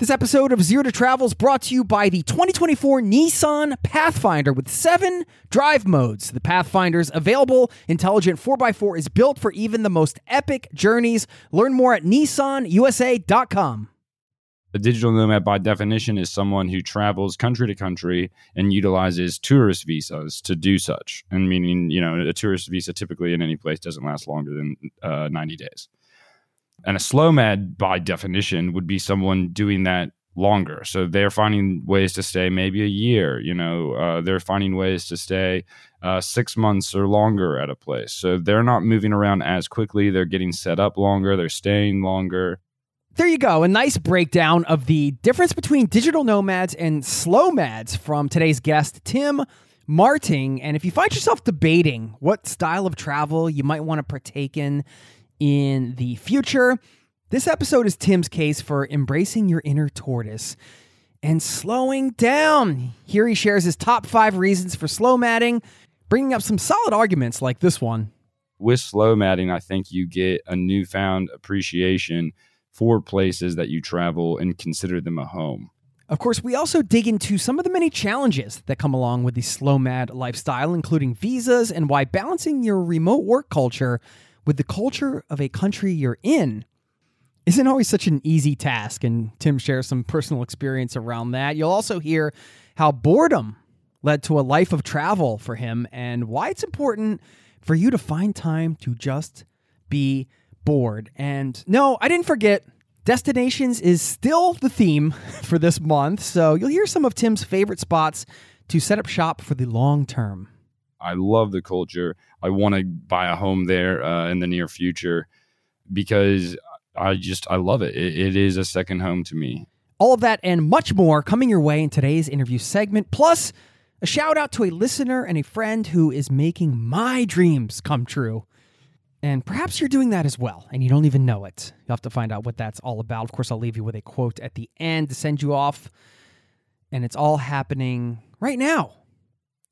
This episode of Zero to Travel is brought to you by the 2024 Nissan Pathfinder with seven drive modes. The Pathfinder's available intelligent 4x4 is built for even the most epic journeys. Learn more at nissanusa.com. A digital nomad, by definition, is someone who travels country to country and utilizes tourist visas to do such. And meaning, you know, a tourist visa typically in any place doesn't last longer than uh, 90 days. And a slow mad, by definition, would be someone doing that longer. So they're finding ways to stay maybe a year. You know, uh, they're finding ways to stay uh, six months or longer at a place. So they're not moving around as quickly. They're getting set up longer. They're staying longer. There you go. A nice breakdown of the difference between digital nomads and slow mads from today's guest, Tim Marting. And if you find yourself debating what style of travel you might want to partake in, in the future. This episode is Tim's case for embracing your inner tortoise and slowing down. Here he shares his top five reasons for slomading, bringing up some solid arguments like this one. With slomading, I think you get a newfound appreciation for places that you travel and consider them a home. Of course, we also dig into some of the many challenges that come along with the slow mad lifestyle, including visas and why balancing your remote work culture with the culture of a country you're in isn't always such an easy task. And Tim shares some personal experience around that. You'll also hear how boredom led to a life of travel for him and why it's important for you to find time to just be bored. And no, I didn't forget. Destinations is still the theme for this month. So you'll hear some of Tim's favorite spots to set up shop for the long term. I love the culture. I want to buy a home there uh, in the near future because I just I love it. it. It is a second home to me. All of that and much more coming your way in today's interview segment. Plus, a shout out to a listener and a friend who is making my dreams come true. And perhaps you're doing that as well, and you don't even know it. You'll have to find out what that's all about. Of course, I'll leave you with a quote at the end to send you off. And it's all happening right now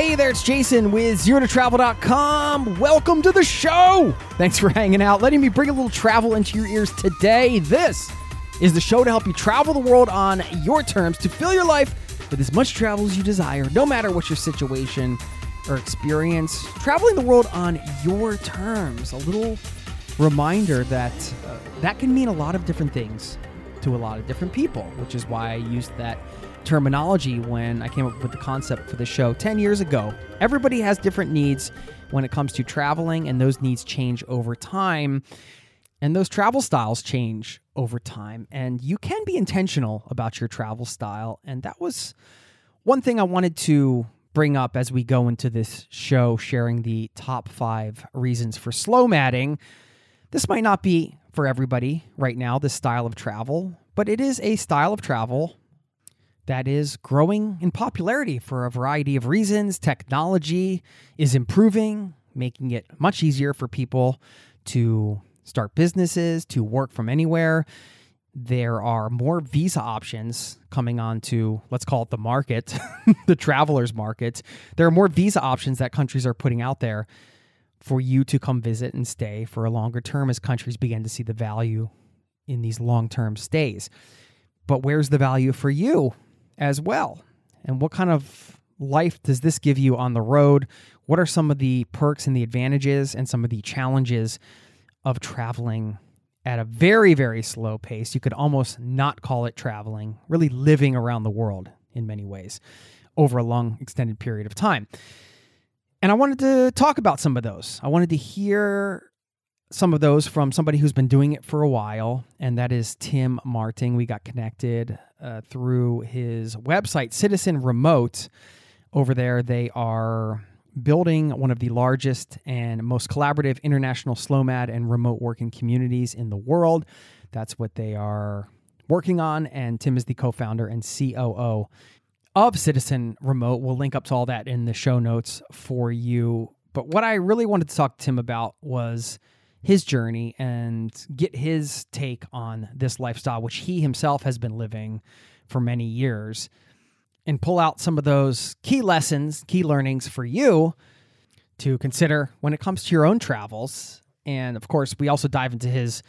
Hey there, it's Jason with ZeroToTravel.com. Welcome to the show. Thanks for hanging out, letting me bring a little travel into your ears today. This is the show to help you travel the world on your terms to fill your life with as much travel as you desire, no matter what your situation or experience. Traveling the world on your terms. A little reminder that uh, that can mean a lot of different things to a lot of different people, which is why I used that terminology when I came up with the concept for the show 10 years ago. Everybody has different needs when it comes to traveling, and those needs change over time. And those travel styles change over time. And you can be intentional about your travel style. And that was one thing I wanted to bring up as we go into this show, sharing the top five reasons for slomading. This might not be for everybody right now, this style of travel, but it is a style of travel that is growing in popularity for a variety of reasons. Technology is improving, making it much easier for people to start businesses, to work from anywhere. there are more visa options coming onto let's call it the market the travelers market there are more visa options that countries are putting out there for you to come visit and stay for a longer term as countries begin to see the value in these long-term stays but where's the value for you as well and what kind of life does this give you on the road what are some of the perks and the advantages and some of the challenges of traveling at a very, very slow pace. You could almost not call it traveling, really living around the world in many ways over a long, extended period of time. And I wanted to talk about some of those. I wanted to hear some of those from somebody who's been doing it for a while, and that is Tim Marting. We got connected uh, through his website, Citizen Remote. Over there, they are building one of the largest and most collaborative international SLOMAD and remote working communities in the world. That's what they are working on. And Tim is the co founder and COO of Citizen Remote. We'll link up to all that in the show notes for you. But what I really wanted to talk to Tim about was his journey and get his take on this lifestyle, which he himself has been living for many years and pull out some of those key lessons, key learnings for you to consider when it comes to your own travels. And of course, we also dive into his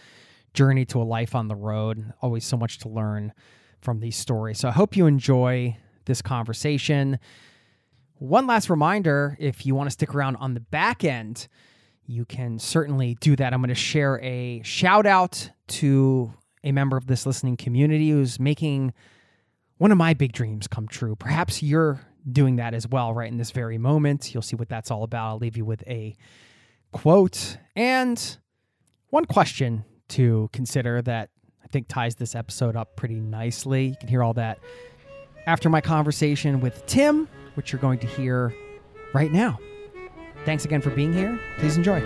journey to a life on the road. Always so much to learn from these stories. So I hope you enjoy this conversation. One last reminder if you want to stick around on the back end, you can certainly do that. I'm going to share a shout out to a member of this listening community who's making one of my big dreams come true. Perhaps you're doing that as well right in this very moment. You'll see what that's all about. I'll leave you with a quote and one question to consider that I think ties this episode up pretty nicely. You can hear all that after my conversation with Tim, which you're going to hear right now. Thanks again for being here. Please enjoy.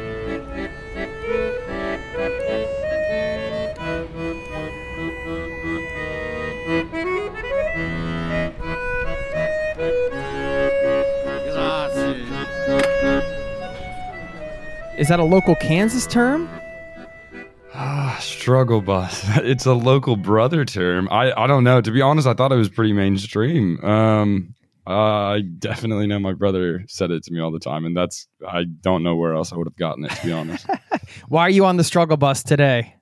Is that a local Kansas term? Ah, struggle bus. It's a local brother term. I, I don't know. To be honest, I thought it was pretty mainstream. Um, I definitely know my brother said it to me all the time, and that's I don't know where else I would have gotten it. To be honest. Why are you on the struggle bus today?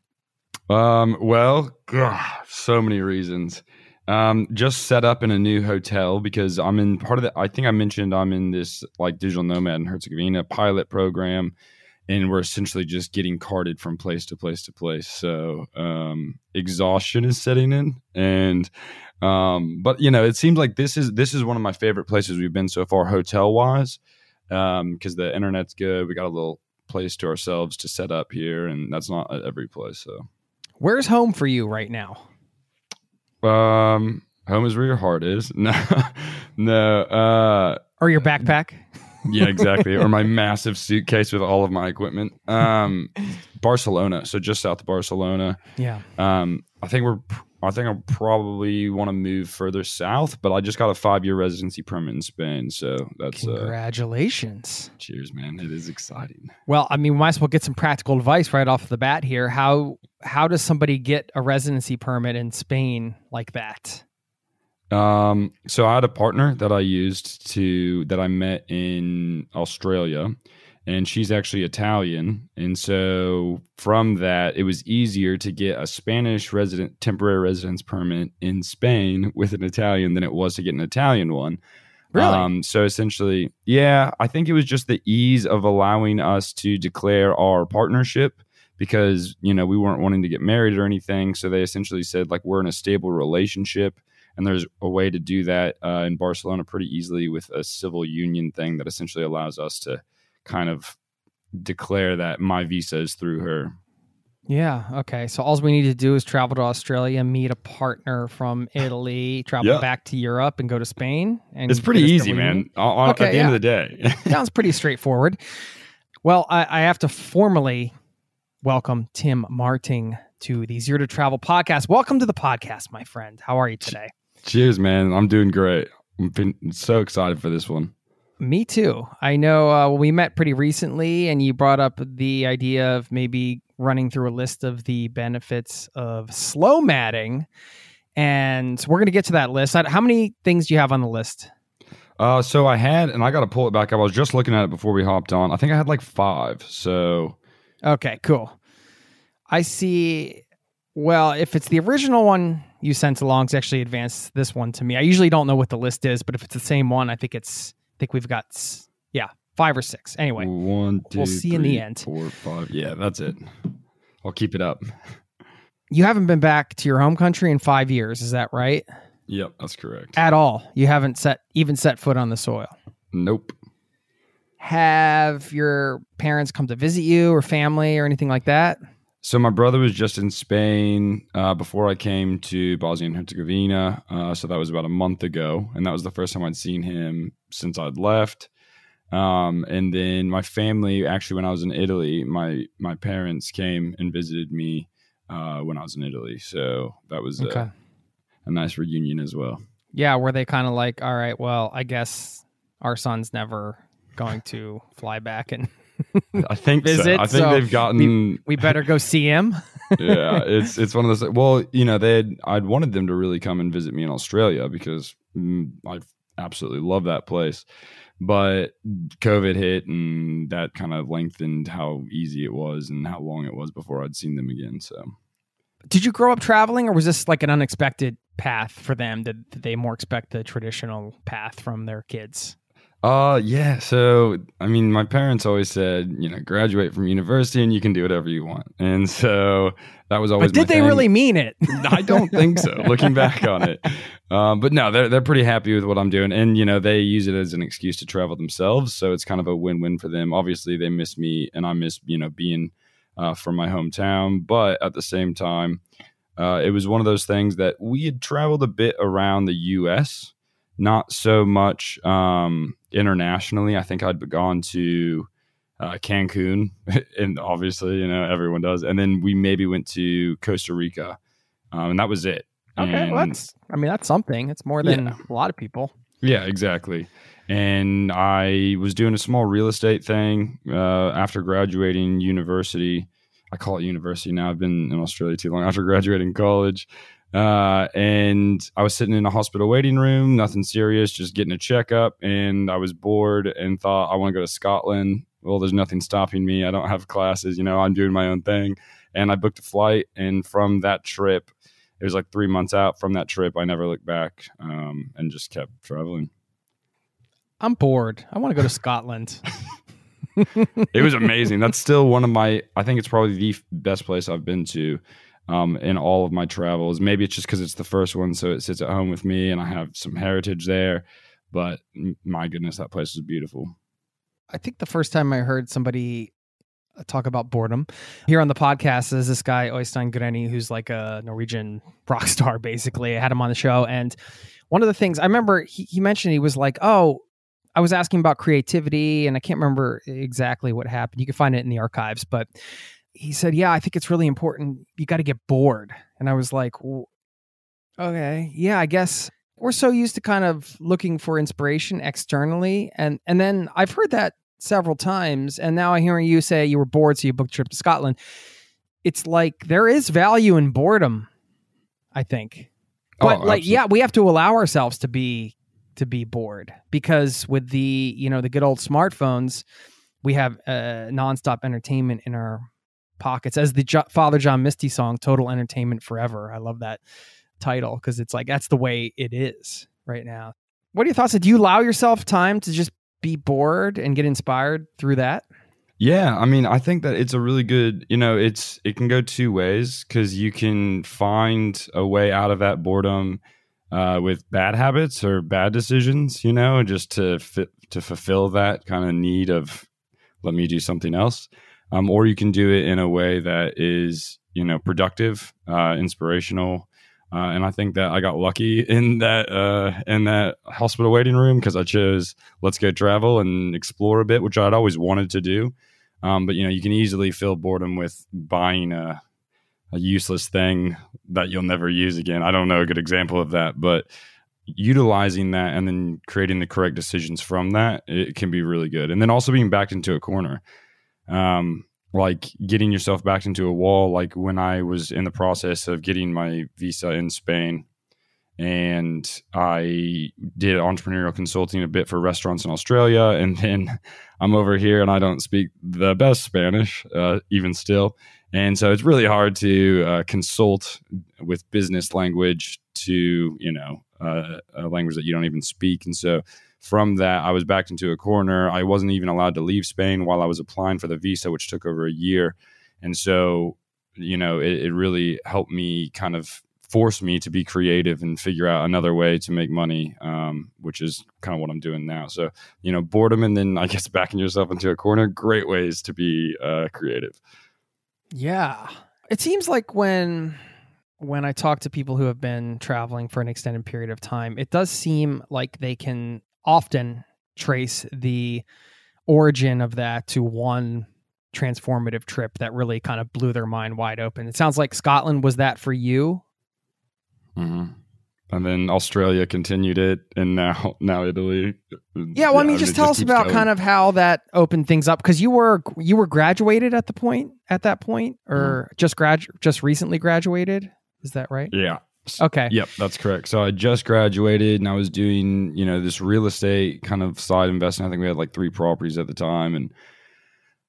Um, well, God, so many reasons. Um, just set up in a new hotel because I'm in part of the. I think I mentioned I'm in this like digital nomad in Herzegovina pilot program and we're essentially just getting carted from place to place to place. So um, exhaustion is setting in, and um, but you know, it seems like this is this is one of my favorite places we've been so far, hotel wise, because um, the internet's good. We got a little place to ourselves to set up here, and that's not at every place. So, where's home for you right now? Um, home is where your heart is. No, no. Uh, or your backpack yeah, exactly. or my massive suitcase with all of my equipment. Um, Barcelona, so just south of Barcelona. Yeah. Um, I think we're. I think I'll probably want to move further south, but I just got a five-year residency permit in Spain, so that's uh, congratulations. Uh, cheers, man! It is exciting. Well, I mean, we might as well get some practical advice right off the bat here. How how does somebody get a residency permit in Spain like that? Um, so I had a partner that I used to that I met in Australia, and she's actually Italian, and so from that, it was easier to get a Spanish resident temporary residence permit in Spain with an Italian than it was to get an Italian one. Really? Um, so essentially, yeah, I think it was just the ease of allowing us to declare our partnership because you know we weren't wanting to get married or anything. So they essentially said like we're in a stable relationship and there's a way to do that uh, in Barcelona pretty easily with a civil union thing that essentially allows us to kind of declare that my visa is through her. Yeah. Okay. So all we need to do is travel to Australia, meet a partner from Italy, travel yeah. back to Europe, and go to Spain. And it's pretty easy, man. On, okay, at the yeah. end of the day, sounds pretty straightforward. Well, I, I have to formally welcome Tim Marting to the Zero to Travel podcast. Welcome to the podcast, my friend. How are you today? Cheers, man. I'm doing great. I've been so excited for this one. Me too. I know uh, we met pretty recently, and you brought up the idea of maybe running through a list of the benefits of slomading. And we're going to get to that list. How many things do you have on the list? Uh, so I had, and I got to pull it back up. I was just looking at it before we hopped on. I think I had like five. So, okay, cool. I see. Well, if it's the original one you sent along, it's actually advanced this one to me. I usually don't know what the list is, but if it's the same one, I think it's. I think we've got yeah five or six. Anyway, one, two, we'll see three, in the end. Four, five. Yeah, that's it. I'll keep it up. You haven't been back to your home country in five years, is that right? Yep, that's correct. At all. You haven't set even set foot on the soil. Nope. Have your parents come to visit you or family or anything like that? So my brother was just in Spain uh, before I came to Bosnia and Herzegovina. Uh, so that was about a month ago, and that was the first time I'd seen him since I'd left. Um, and then my family, actually, when I was in Italy, my my parents came and visited me uh, when I was in Italy. So that was okay. a, a nice reunion as well. Yeah, were they kind of like, all right, well, I guess our son's never going to fly back and I think visit. So. I think so they've gotten. We, we, better go see him. yeah, it's it's one of those. Well, you know, they had, I'd wanted them to really come and visit me in Australia because mm, I absolutely love that place but COVID hit and that kind of lengthened how easy it was and how long it was before I'd seen them again. So, did you grow up traveling, or was this like an unexpected path for them? Did, did they more expect the traditional path from their kids? Uh yeah, so I mean my parents always said, you know, graduate from university and you can do whatever you want. And so that was always But did they thing. really mean it? I don't think so, looking back on it. Um, but no, they're they're pretty happy with what I'm doing. And you know, they use it as an excuse to travel themselves. So it's kind of a win-win for them. Obviously they miss me and I miss, you know, being uh, from my hometown. But at the same time, uh, it was one of those things that we had traveled a bit around the US not so much um, internationally. I think I'd gone to uh, Cancun, and obviously, you know, everyone does. And then we maybe went to Costa Rica, um, and that was it. Okay, and, well, that's. I mean, that's something. It's more than yeah. a lot of people. Yeah, exactly. And I was doing a small real estate thing uh, after graduating university. I call it university now. I've been in Australia too long. After graduating college, uh, and I was sitting in a hospital waiting room, nothing serious, just getting a checkup. And I was bored and thought, I want to go to Scotland. Well, there's nothing stopping me. I don't have classes, you know, I'm doing my own thing. And I booked a flight. And from that trip, it was like three months out from that trip, I never looked back um, and just kept traveling. I'm bored. I want to go to Scotland. it was amazing. That's still one of my, I think it's probably the best place I've been to um, in all of my travels. Maybe it's just because it's the first one, so it sits at home with me, and I have some heritage there. But my goodness, that place is beautiful. I think the first time I heard somebody uh, talk about boredom here on the podcast is this guy Oystein Greni, who's like a Norwegian rock star. Basically, I had him on the show, and one of the things I remember he, he mentioned he was like, "Oh, I was asking about creativity, and I can't remember exactly what happened. You can find it in the archives, but he said, "Yeah, I think it's really important. You got to get bored." And I was like, "Okay, yeah, I guess we're so used to kind of looking for inspiration externally, and and then I've heard that several times, and now I'm hearing you say you were bored, so you booked a trip to Scotland. It's like there is value in boredom, I think, oh, but oh, like, yeah, we have to allow ourselves to be to be bored because with the you know the good old smartphones." We have uh, nonstop entertainment in our pockets as the jo- Father John Misty song "Total Entertainment Forever." I love that title because it's like that's the way it is right now. What are your thoughts? Do you allow yourself time to just be bored and get inspired through that? Yeah, I mean, I think that it's a really good, you know, it's it can go two ways because you can find a way out of that boredom uh, with bad habits or bad decisions, you know, just to fit, to fulfill that kind of need of let me do something else um, or you can do it in a way that is you know productive, uh, inspirational. Uh, and I think that I got lucky in that uh, in that hospital waiting room because I chose let's go travel and explore a bit, which I'd always wanted to do. Um, but you know, you can easily feel boredom with buying a, a useless thing that you'll never use again. I don't know a good example of that, but utilizing that and then creating the correct decisions from that, it can be really good. And then also being backed into a corner. Um, like getting yourself backed into a wall. Like when I was in the process of getting my visa in Spain, and I did entrepreneurial consulting a bit for restaurants in Australia, and then I'm over here and I don't speak the best Spanish, uh, even still, and so it's really hard to uh, consult with business language to you know uh, a language that you don't even speak, and so from that, I was backed into a corner. I wasn't even allowed to leave Spain while I was applying for the visa, which took over a year. And so, you know, it, it really helped me kind of force me to be creative and figure out another way to make money, um, which is kind of what I'm doing now. So, you know, boredom and then I guess backing yourself into a corner, great ways to be uh, creative. Yeah. It seems like when when I talk to people who have been traveling for an extended period of time, it does seem like they can often trace the origin of that to one transformative trip that really kind of blew their mind wide open. It sounds like Scotland was that for you. Mm-hmm. And then Australia continued it, and now now Italy. Yeah, well, yeah, I mean, just tell us about going. kind of how that opened things up because you were you were graduated at the point at that point, or mm-hmm. just grad just recently graduated. Is that right? Yeah, Okay. Yep, that's correct. So I just graduated and I was doing, you know, this real estate kind of side investing. I think we had like three properties at the time and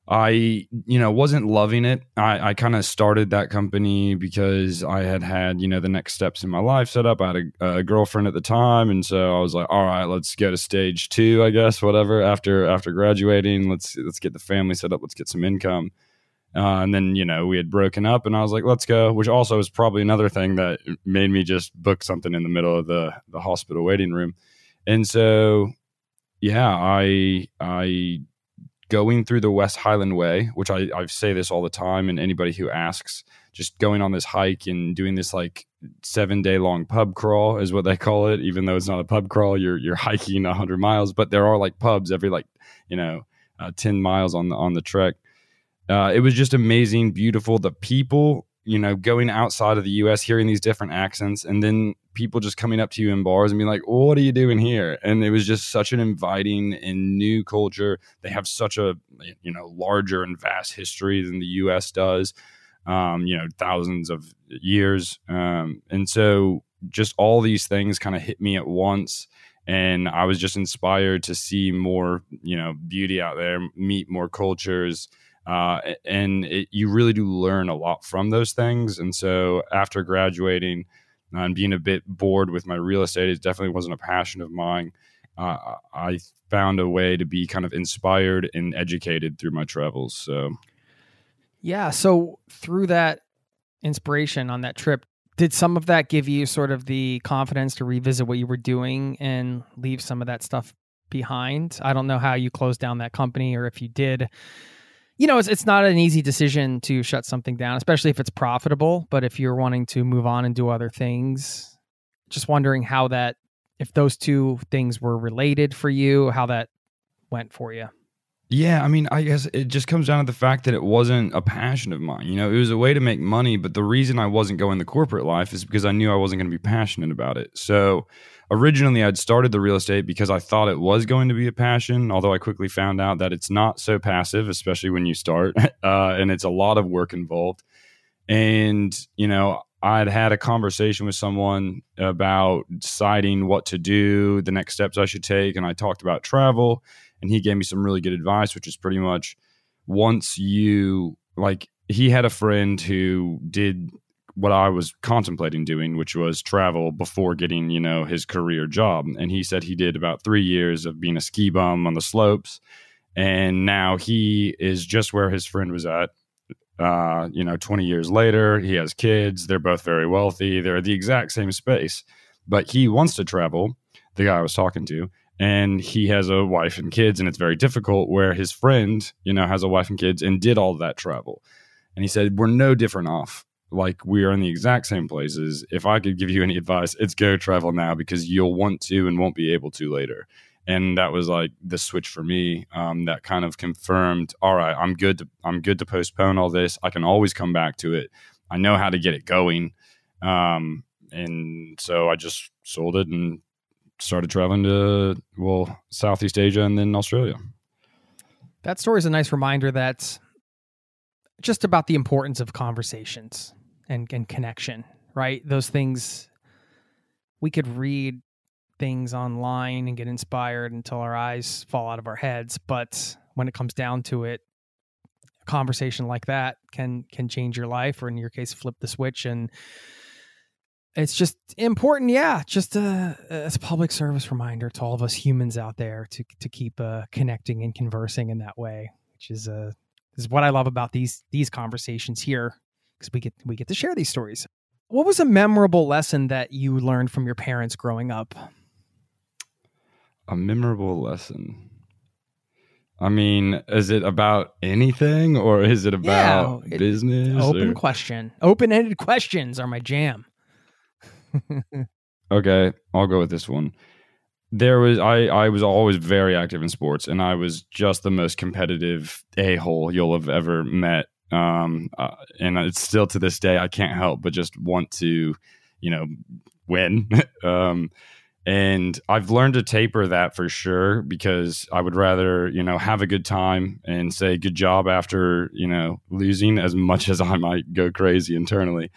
I, you know, wasn't loving it. I, I kind of started that company because I had had, you know, the next steps in my life set up. I had a, a, girlfriend at the time, and so I was like, all right, let's go to stage two, I guess, whatever. After after graduating, let's let's get the family set up. Let's get some income. Uh, and then, you know, we had broken up and I was like, let's go, which also is probably another thing that made me just book something in the middle of the, the hospital waiting room. And so, yeah, I, I, going through the West Highland Way, which I, I say this all the time, and anybody who asks, just going on this hike and doing this like seven day long pub crawl is what they call it. Even though it's not a pub crawl, you're you're hiking hundred miles, but there are like pubs every like you know uh, ten miles on the on the trek. Uh, it was just amazing, beautiful. The people, you know, going outside of the U.S., hearing these different accents, and then people just coming up to you in bars and being like, "What are you doing here?" And it was just such an inviting and new culture. They have such a you know larger and vast history than the U.S. does. Um, you know, thousands of years, um, and so just all these things kind of hit me at once and I was just inspired to see more, you know, beauty out there, meet more cultures, uh, and it, you really do learn a lot from those things. And so after graduating uh, and being a bit bored with my real estate, it definitely wasn't a passion of mine. Uh, I found a way to be kind of inspired and educated through my travels. So, yeah. So through that inspiration on that trip, did some of that give you sort of the confidence to revisit what you were doing and leave some of that stuff behind? I don't know how you closed down that company or if you did you know, it's it's not an easy decision to shut something down, especially if it's profitable. But if you're wanting to move on and do other things, just wondering how that, if those two things were related for you, how that went for you. Yeah, I mean, I guess it just comes down to the fact that it wasn't a passion of mine. You know, it was a way to make money, but the reason I wasn't going the corporate life is because I knew I wasn't going to be passionate about it. So originally I'd started the real estate because I thought it was going to be a passion, although I quickly found out that it's not so passive, especially when you start, uh, and it's a lot of work involved. And, you know, I'd had a conversation with someone about deciding what to do, the next steps I should take, and I talked about travel, and he gave me some really good advice, which is pretty much once you like he had a friend who did what I was contemplating doing, which was travel before getting, you know, his career job. And he said he did about three years of being a ski bum on the slopes. And now he is just where his friend was at. Uh, you know, 20 years later, he has kids. They're both very wealthy. They're the exact same space. But he wants to travel, the guy I was talking to, and he has a wife and kids. And it's very difficult where his friend, you know, has a wife and kids and did all that travel. And he said, We're no different off like we are in the exact same places. If I could give you any advice, it's go travel now because you'll want to and won't be able to later. And that was like the switch for me. Um, that kind of confirmed. All right, I'm good. To, I'm good to postpone all this. I can always come back to it. I know how to get it going. Um, and so I just sold it and started traveling to well Southeast Asia and then Australia. That story is a nice reminder that just about the importance of conversations and, and connection, right? Those things we could read things online and get inspired until our eyes fall out of our heads, but when it comes down to it, a conversation like that can can change your life or in your case flip the switch and it's just important yeah just a, as a public service reminder to all of us humans out there to to keep uh, connecting and conversing in that way which is uh is what i love about these these conversations here because we get we get to share these stories what was a memorable lesson that you learned from your parents growing up a memorable lesson I mean, is it about anything or is it about yeah, it, business? Open or? question. Open ended questions are my jam. okay, I'll go with this one. There was I I was always very active in sports, and I was just the most competitive a hole you'll have ever met. Um, uh, and it's still to this day I can't help but just want to, you know, win. um, and I've learned to taper that for sure because I would rather you know have a good time and say good job after you know losing as much as I might go crazy internally.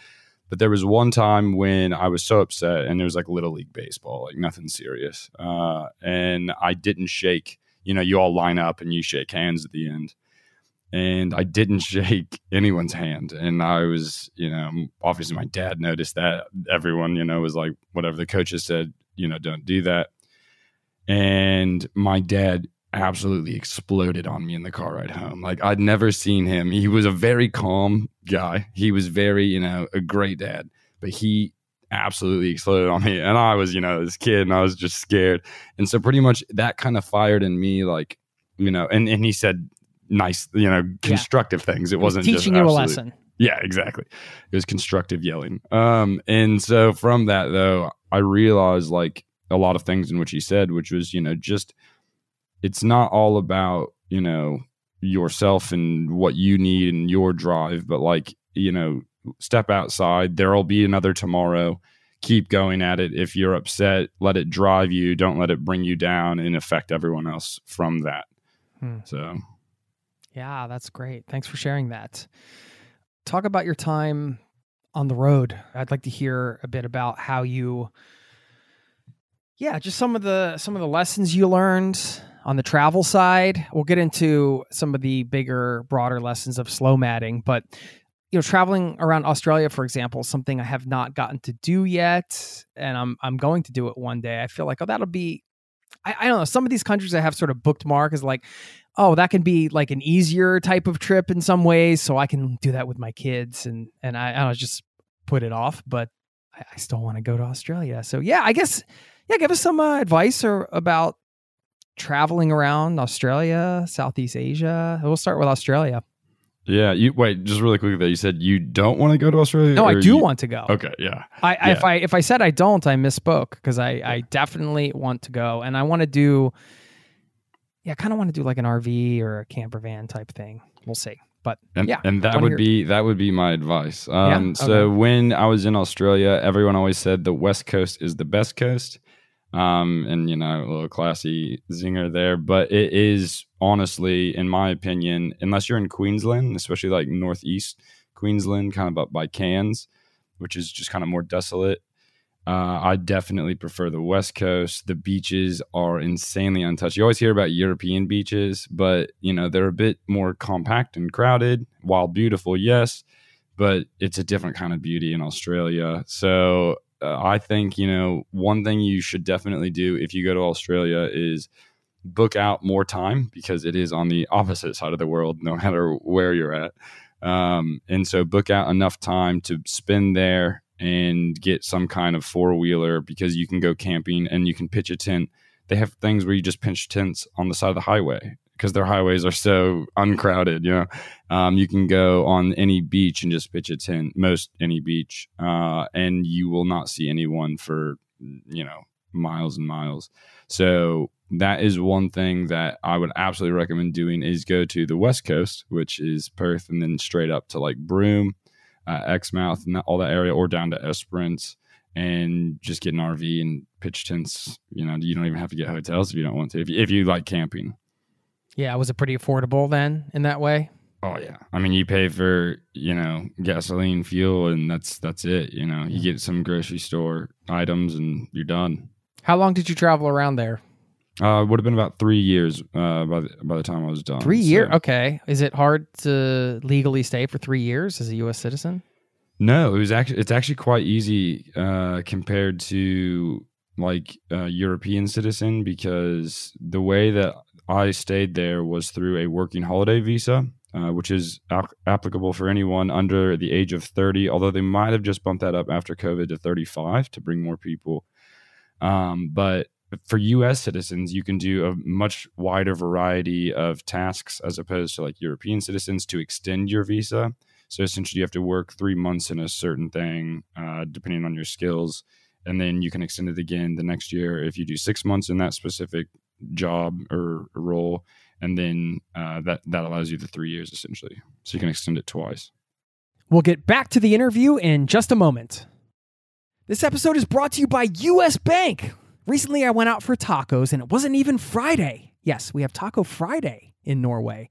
But there was one time when I was so upset, and it was like little league baseball, like nothing serious, uh, and I didn't shake. You know, you all line up and you shake hands at the end, and I didn't shake anyone's hand. And I was, you know, obviously my dad noticed that. Everyone, you know, was like, whatever the coaches said, you know, don't do that. And my dad absolutely exploded on me in the car ride home. Like I'd never seen him. He was a very calm guy. He was very, you know, a great dad, but he absolutely exploded on me. And I was, you know, this kid and I was just scared. And so pretty much that kind of fired in me like, you know, and, and he said nice, you know, constructive yeah. things. It wasn't teaching you a lesson. Yeah, exactly. It was constructive yelling. Um, and so from that though, I realized like a lot of things in which he said, which was, you know, just it's not all about you know yourself and what you need and your drive but like you know step outside there'll be another tomorrow keep going at it if you're upset let it drive you don't let it bring you down and affect everyone else from that hmm. so yeah that's great. Thanks for sharing that. Talk about your time on the road. I'd like to hear a bit about how you yeah just some of the some of the lessons you learned on the travel side, we'll get into some of the bigger, broader lessons of slomading, but you know, traveling around Australia, for example, something I have not gotten to do yet, and I'm I'm going to do it one day. I feel like, oh, that'll be I, I don't know. Some of these countries I have sort of booked mark as like, oh, that can be like an easier type of trip in some ways, so I can do that with my kids, and and I, I don't just put it off. But I, I still want to go to Australia. So yeah, I guess yeah, give us some uh, advice or about traveling around Australia, Southeast Asia. We'll start with Australia. Yeah, you wait just really quickly though. You said you don't want to go to Australia. No, I do you, want to go. Okay, yeah. I, yeah. if I if I said I don't, I misspoke because I I definitely want to go and I want to do. Yeah, I kind of want to do like an RV or a camper van type thing. We'll see. But and, yeah, and that would hear. be that would be my advice. Um, yeah? okay. So when I was in Australia, everyone always said the West Coast is the best coast um, and you know, a little classy zinger there. But it is honestly, in my opinion, unless you're in Queensland, especially like northeast Queensland, kind of up by Cairns, which is just kind of more desolate. Uh, I definitely prefer the West Coast. The beaches are insanely untouched. You always hear about European beaches, but you know they're a bit more compact and crowded. While beautiful, yes, but it's a different kind of beauty in Australia. So uh, I think you know one thing you should definitely do if you go to Australia is book out more time because it is on the opposite side of the world, no matter where you're at. Um, and so book out enough time to spend there and get some kind of four wheeler because you can go camping and you can pitch a tent. They have things where you just pitch tents on the side of the highway because their highways are so uncrowded. You know, um, you can go on any beach and just pitch a tent, most any beach, uh, and you will not see anyone for you know miles and miles. So that is one thing that I would absolutely recommend doing is go to the west coast, which is Perth, and then straight up to like Broome, uh, Exmouth, and all that area, or down to Esperance and just get an RV and pitch tents. You know, you don't even have to get hotels if you don't want to. If you, if you like camping, yeah, was it pretty affordable then in that way? Oh yeah. I mean, you pay for you know gasoline, fuel, and that's that's it. You know, you get some grocery store items, and you're done. How long did you travel around there? Uh, it would have been about three years uh, by the, by the time I was done. Three So- years. Okay. Is it hard to legally stay for three years as a U.S. citizen? No, it was actually it's actually quite easy uh, compared to like uh, European citizen because the way that I stayed there was through a working holiday visa, uh, which is ap- applicable for anyone under the age of thirty. Although they might have just bumped that up after COVID to thirty five to bring more people. Um, but for U.S. citizens, you can do a much wider variety of tasks as opposed to like European citizens to extend your visa. So essentially, you have to work three months in a certain thing, uh, depending on your skills, and then you can extend it again the next year if you do six months in that specific job or role, and then uh, that that allows you the three years essentially. So you can extend it twice. We'll get back to the interview in just a moment. This episode is brought to you by US Bank. Recently, I went out for tacos and it wasn't even Friday. Yes, we have Taco Friday in Norway,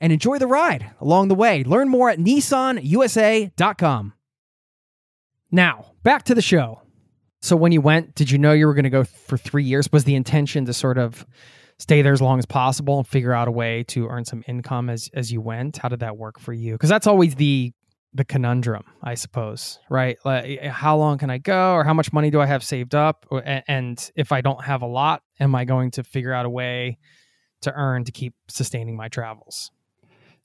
and enjoy the ride along the way. Learn more at nissanusa.com. Now, back to the show. So when you went, did you know you were going to go for 3 years? Was the intention to sort of stay there as long as possible and figure out a way to earn some income as as you went? How did that work for you? Because that's always the the conundrum, I suppose, right? Like, eh, eh, how long can I go, or how much money do I have saved up? And if I don't have a lot, am I going to figure out a way to earn to keep sustaining my travels?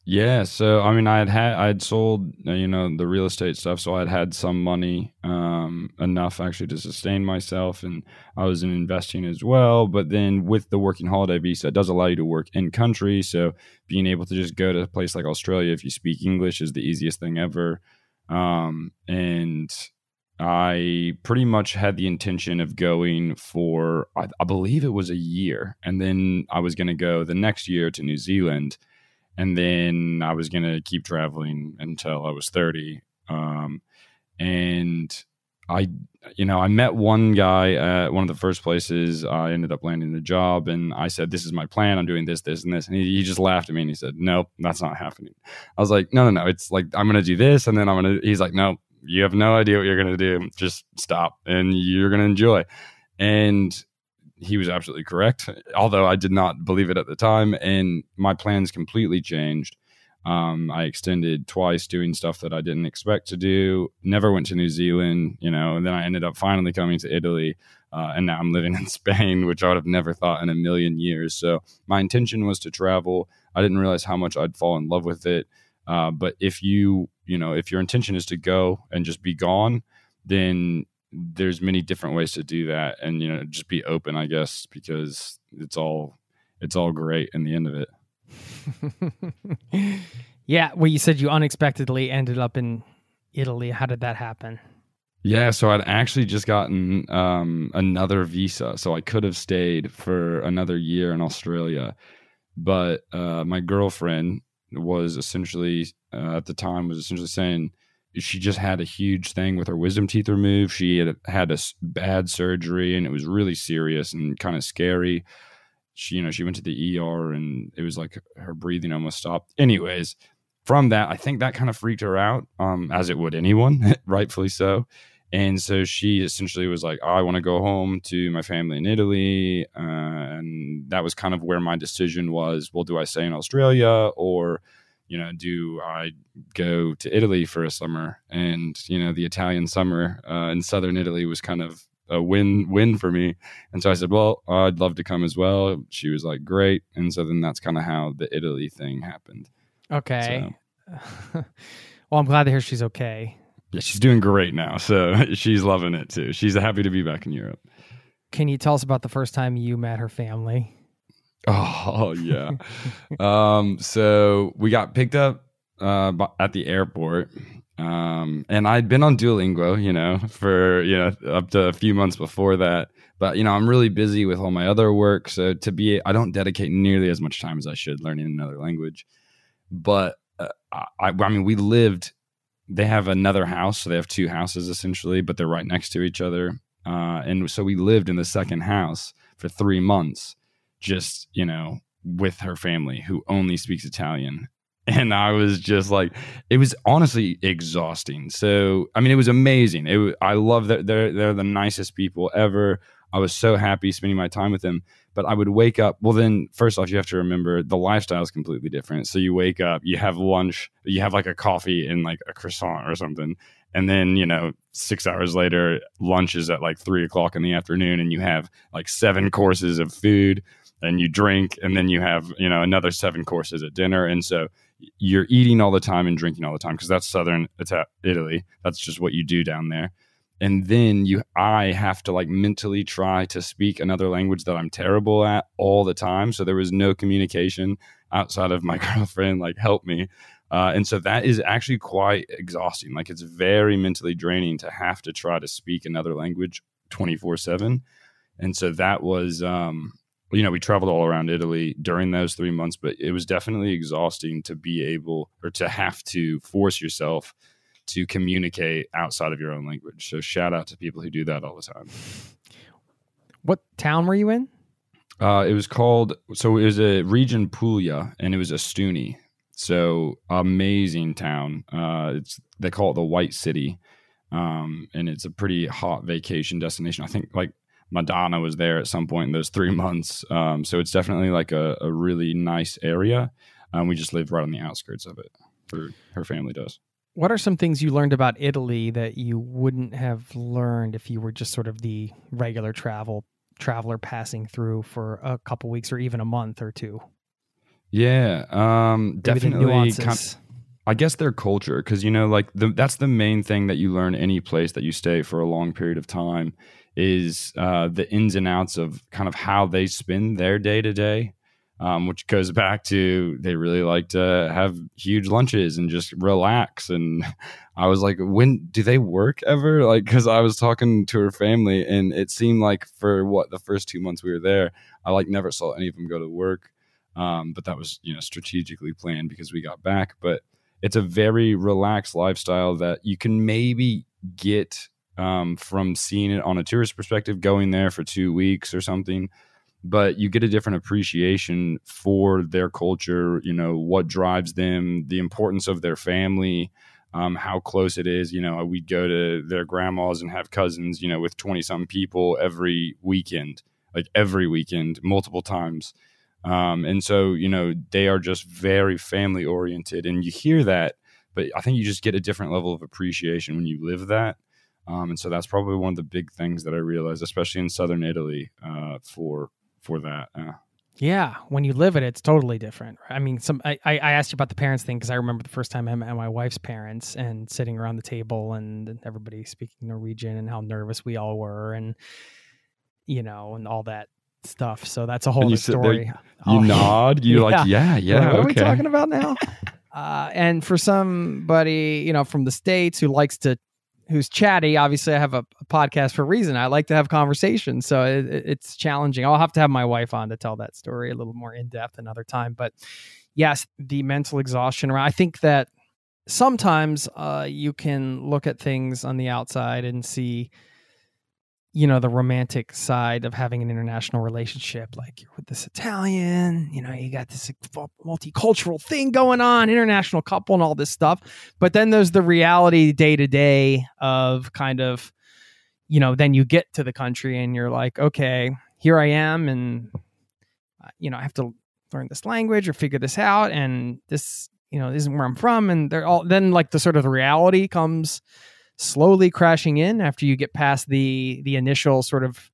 Yeah, so I mean, I had had I had sold uh, you know the real estate stuff, so I had had some money, um, enough actually to sustain myself, and I was in investing as well. But then with the working holiday visa, it does allow you to work in country, so being able to just go to a place like Australia if you speak English is the easiest thing ever. Um, and I pretty much had the intention of going for I, I believe it was a year, and then I was going to go the next year to New Zealand and then I was gonna keep traveling until I was thirty. Um, and I, you know, I met one guy at one of the first places. I ended up landing the job, and I said, "This is my plan. I'm doing this, this, and this." And he, he just laughed at me and he said, "Nope, that's not happening." I was like, "No, no, no. It's like I'm gonna do this, and then I'm gonna." He's like, "No, you have no idea what you're gonna do. Just stop, and you're gonna enjoy." And he was absolutely correct, although I did not believe it at the time. And my plans completely changed. Um, I extended twice doing stuff that I didn't expect to do. Never went to New Zealand, you know, and then I ended up finally coming to Italy. Uh, and now I'm living in Spain, which I would have never thought in a million years. So my intention was to travel. I didn't realize how much I'd fall in love with it. Uh, but if you, you know, if your intention is to go and just be gone, then there's many different ways to do that, and you know, just be open, I guess, because it's all it's all great in the end of it. yeah, well, you said you unexpectedly ended up in Italy. How did that happen? Yeah, so I'd actually just gotten um, another visa, so I could have stayed for another year in Australia, but uh, my girlfriend was essentially uh, at the time was essentially saying she just had a huge thing with her wisdom teeth removed. She had had a bad surgery, and it was really serious and kind of scary she you know she went to the ER and it was like her breathing almost stopped. Anyways, from that, I think that kind of freaked her out, um, as it would anyone, rightfully so. And so she essentially was like, oh, I want to go home to my family in Italy. Uh, and that was kind of where my decision was well, do I stay in Australia or, you know, do I go to Italy for a summer? And, you know, the Italian summer uh, in southern Italy was kind of a win win for me. And so I said, well, I'd love to come as well. She was like, great. And so then that's kind of how the Italy thing happened. Okay. So. well, I'm glad to hear she's okay. Yeah, she's doing great now. So she's loving it too. She's happy to be back in Europe. Can you tell us about the first time you met her family? Oh, yeah. um, so we got picked up uh, at the airport um, and I'd been on Duolingo, you know, for, you know, up to a few months before that. But, you know, I'm really busy with all my other work. So to be, I don't dedicate nearly as much time as I should learning another language. But uh, I, I mean, we lived, they have another house. So they have two houses essentially, but they're right next to each other. Uh, and so we lived in the second house for three months, just, you know, with her family who only speaks Italian and I was just like, it was honestly exhausting. So, I mean, it was amazing. It, I love that they're they're the nicest people ever. I was so happy spending my time with them. But I would wake up. Well, then first off, you have to remember the lifestyle is completely different. So you wake up, you have lunch, you have like a coffee and like a croissant or something, and then you know six hours later, lunch is at like three o'clock in the afternoon, and you have like seven courses of food and you drink and then you have you know another seven courses at dinner and so you're eating all the time and drinking all the time because that's southern Italy. That's just what you do down there. And then you, I have to like mentally try to speak another language that I'm terrible at all the time. So there was no communication outside of my girlfriend, like help me. Uh, and so that is actually quite exhausting. Like it's very mentally draining to have to try to speak another language 24 seven. And so that was, um, you know, we traveled all around Italy during those three months, but it was definitely exhausting to be able or to have to force yourself to communicate outside of your own language. So shout out to people who do that all the time. What town were you in? Uh, it was called so it was a region Puglia, and it was Ostuni. So amazing town. Uh, it's they call it the White City, um, and it's a pretty hot vacation destination. I think like Madonna was there at some point in those three months. Um, so it's definitely like a, a really nice area. Um, we just live right on the outskirts of it. Her, her family does. What are some things you learned about Italy that you wouldn't have learned if you were just sort of the regular travel traveler passing through for a couple weeks or even a month or two? Yeah, um, definitely. Kind, I guess their culture, because you know, like the, that's the main thing that you learn any place that you stay for a long period of time is uh, the ins and outs of kind of how they spend their day to day, which goes back to they really like to have huge lunches and just relax. And I was like, when do they work ever? Like, because I was talking to her family, and it seemed like for what the first two months we were there, I like never saw any of them go to work. Um, but that was you know strategically planned because we got back. But it's a very relaxed lifestyle that you can maybe get um, from seeing it on a tourist perspective, going there for two weeks or something. But you get a different appreciation for their culture, you know, what drives them, the importance of their family, um, how close it is. You know, we'd go to their grandmas and have cousins, you know, with 20 some people every weekend, like every weekend, multiple times. Um, and so, you know, they are just very family oriented. And you hear that, but I think you just get a different level of appreciation when you live that. Um, and so that's probably one of the big things that I realized, especially in southern Italy, uh, for for that. Uh, yeah, when you live it, it's totally different. I mean, some I, I asked you about the parents thing because I remember the first time I met my wife's parents and sitting around the table and everybody speaking Norwegian and how nervous we all were and you know and all that stuff. So that's a whole other story. There, you oh, nod. You're yeah. like, yeah, yeah. Like, what okay. are we talking about now? uh, and for somebody you know from the states who likes to who's chatty. Obviously, I have a, a, podcast for a reason. I like to have conversations, so it, it's challenging. I'll have to have my wife on to tell that story a little more in depth another time. But yes, the mental exhaustion. I think that sometimes uh, you can look at things on the outside and see you know the romantic side of having an international relationship like you're with this italian you know you got this multicultural thing going on international couple and all this stuff. But then there's the reality day to day of kind of you know then you get to the country and you're like okay here i am and uh, you know i have to learn this language or figure this out and this you know isn't where i'm from. And they're all then like the sort of the reality comes slowly crashing in after you get past the the initial sort of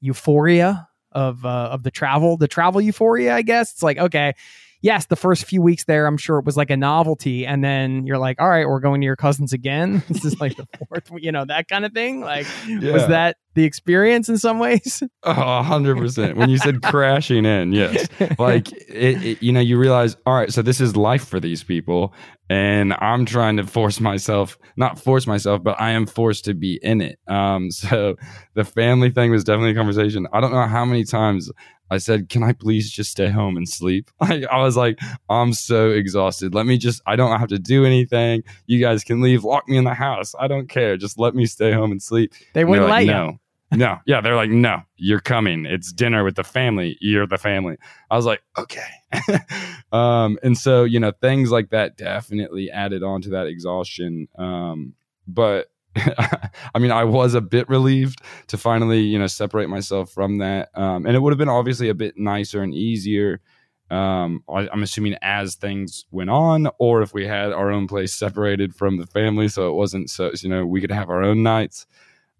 euphoria of uh, of the travel, the travel euphoria, I guess. It's like, okay, yes, the first few weeks there, I'm sure it was like a novelty. And then you're like, all right, we're going to your cousins again. this is like the fourth, you know, that kind of thing. Like, yeah. was that the experience in some ways? Oh, 100%. When you said crashing in, yes. Like, it, it, you know, you realize, all right, so this is life for these people. And I'm trying to force myself, not force myself, but I am forced to be in it. Um, so the family thing was definitely a conversation. I don't know how many times I said, "Can I please just stay home and sleep?" I, I was like, "I'm so exhausted. Let me just. I don't have to do anything. You guys can leave. Lock me in the house. I don't care. Just let me stay home and sleep." They wouldn't like, let no. you. no, yeah, they're like, no, you're coming. It's dinner with the family. You're the family. I was like, okay. um, and so, you know, things like that definitely added on to that exhaustion. Um, but I mean, I was a bit relieved to finally, you know, separate myself from that. Um, and it would have been obviously a bit nicer and easier. Um, I, am assuming as things went on, or if we had our own place separated from the family, so it wasn't so, you know, we could have our own nights.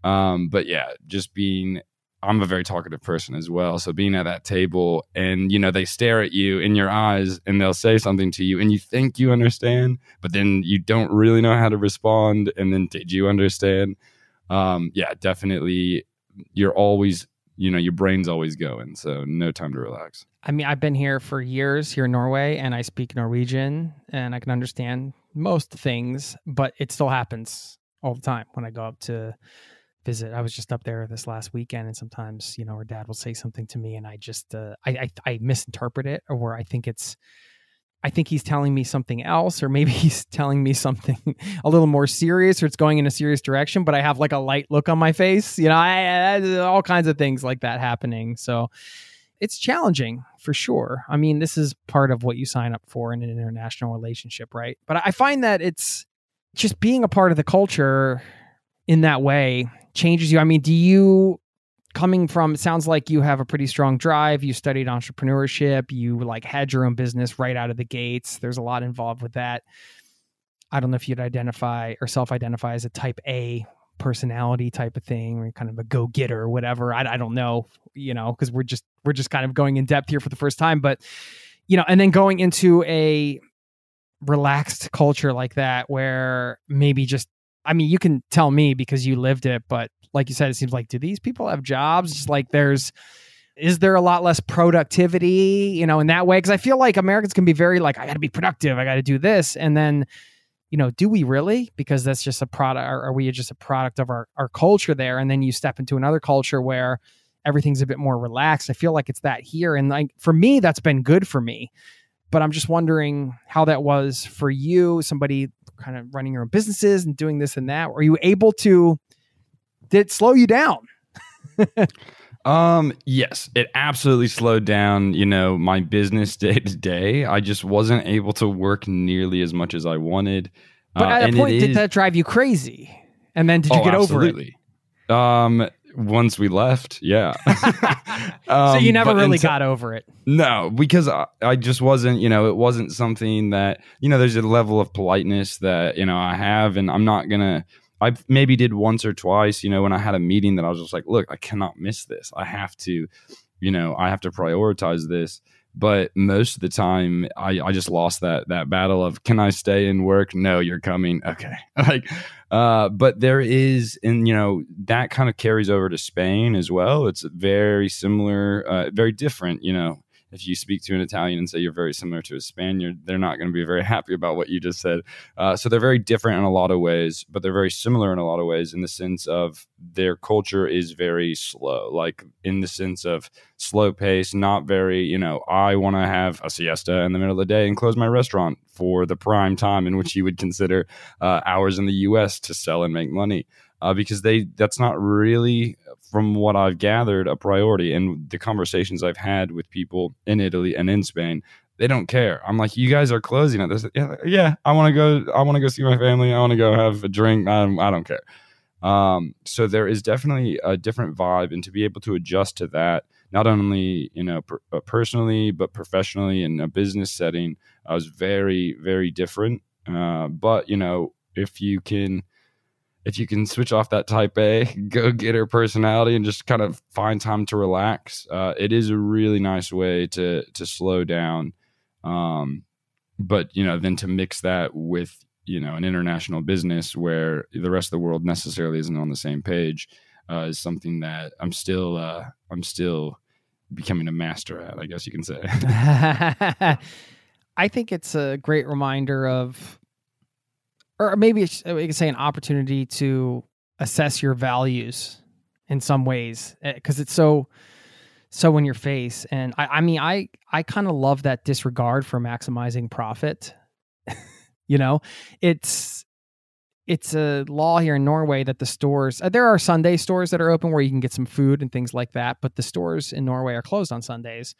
Um, but yeah, just being I'm a very talkative person as well. So being at that table and you know they stare at you in your eyes and they'll say something to you and you think you understand, but then you don't really know how to respond. And then did you understand? Um, yeah, definitely. You're always you know your brain's always going, so no time to relax. I mean, I've been here for years here in Norway, and I speak Norwegian and I can understand most things, but it still happens all the time when I go up to visit. I was just up there this last weekend, and sometimes you know, her dad will say something to me, and I just uh, I, I, I misinterpret it, or I think it's I think he's telling me something else, or maybe he's telling me something a little more serious, or it's going in a serious direction. But I have like a light look on my face, you know, I, I, all kinds of things like that happening. So it's challenging for sure. I mean, this is part of what you sign up for in an international relationship, right? But I find that it's just being a part of the culture in that way changes you? I mean, do you coming from it sounds like you have a pretty strong drive you studied entrepreneurship you like had your own business right out of the gates there's a lot involved with that i don't know if you'd identify or self-identify as a type a personality type of thing or kind of a go-getter or whatever I, I don't know you know because we're just we're just kind of going in depth here for the first time but you know and then going into a relaxed culture like that where maybe just I mean, you can tell me because you lived it, but like you said, it seems like do these people have jobs? Like there's is there a lot less productivity, you know, in that way? Because I feel like Americans can be very like, I got to be productive, I got to do this, and then, you know, do we really? Because that's just a product. Or are we just a product of our our culture there? And then you step into another culture where everything's a bit more relaxed. I feel like it's that here, and like for me, that's been good for me. But I'm just wondering how that was for you, somebody kind of running your own businesses and doing this and that? Were you able to did it slow you down? um yes it absolutely slowed down you know my business day to day i just wasn't able to work nearly as much as i wanted but uh, at a point did is, that drive you crazy and then did you oh, get absolutely. over it um once we left, yeah. so you Um, never really until- got over it. No, because I, I just wasn't, you know, it wasn't something that, you know, there's a level of politeness that, you know, I have, and I'm not going to, I maybe did once or twice, you know, when I had a meeting that I was just like, look, I cannot miss this. I have to, you know, I have to prioritize this. But most of the time, I, I just lost that that battle of can I stay and work? No, you're coming. Okay, like, uh, but there is, and you know, that kind of carries over to Spain as well. It's very similar, uh, very different. You know, if you speak to an Italian and say you're very similar to a Spaniard, they're not going to be very happy about what you just said. Uh, so they're very different in a lot of ways, but they're very similar in a lot of ways in the sense of their culture is very slow, like in the sense of slow pace, not very, you know, I want to have a siesta in the middle of the day and close my restaurant for the prime time in which you would consider uh, hours in the US to sell and make money. Uh, because they that's not really from what I've gathered a priority and the conversations I've had with people in Italy and in Spain they don't care. I'm like, you guys are closing at this. Yeah, yeah I want to go. I want to go see my family. I want to go have a drink. I, I don't care. Um, so there is definitely a different vibe, and to be able to adjust to that, not only you know per, uh, personally but professionally in a business setting, I was very very different. Uh, but you know, if you can if you can switch off that type A, go get her personality and just kind of find time to relax, uh, it is a really nice way to to slow down. Um, but you know, then to mix that with you know an international business where the rest of the world necessarily isn't on the same page uh, is something that I'm still uh, I'm still becoming a master at. I guess you can say. I think it's a great reminder of, or maybe we can say an opportunity to assess your values in some ways because it's so so in your face. And I, I mean, I I kind of love that disregard for maximizing profit. you know, it's it's a law here in Norway that the stores uh, there are Sunday stores that are open where you can get some food and things like that, but the stores in Norway are closed on Sundays.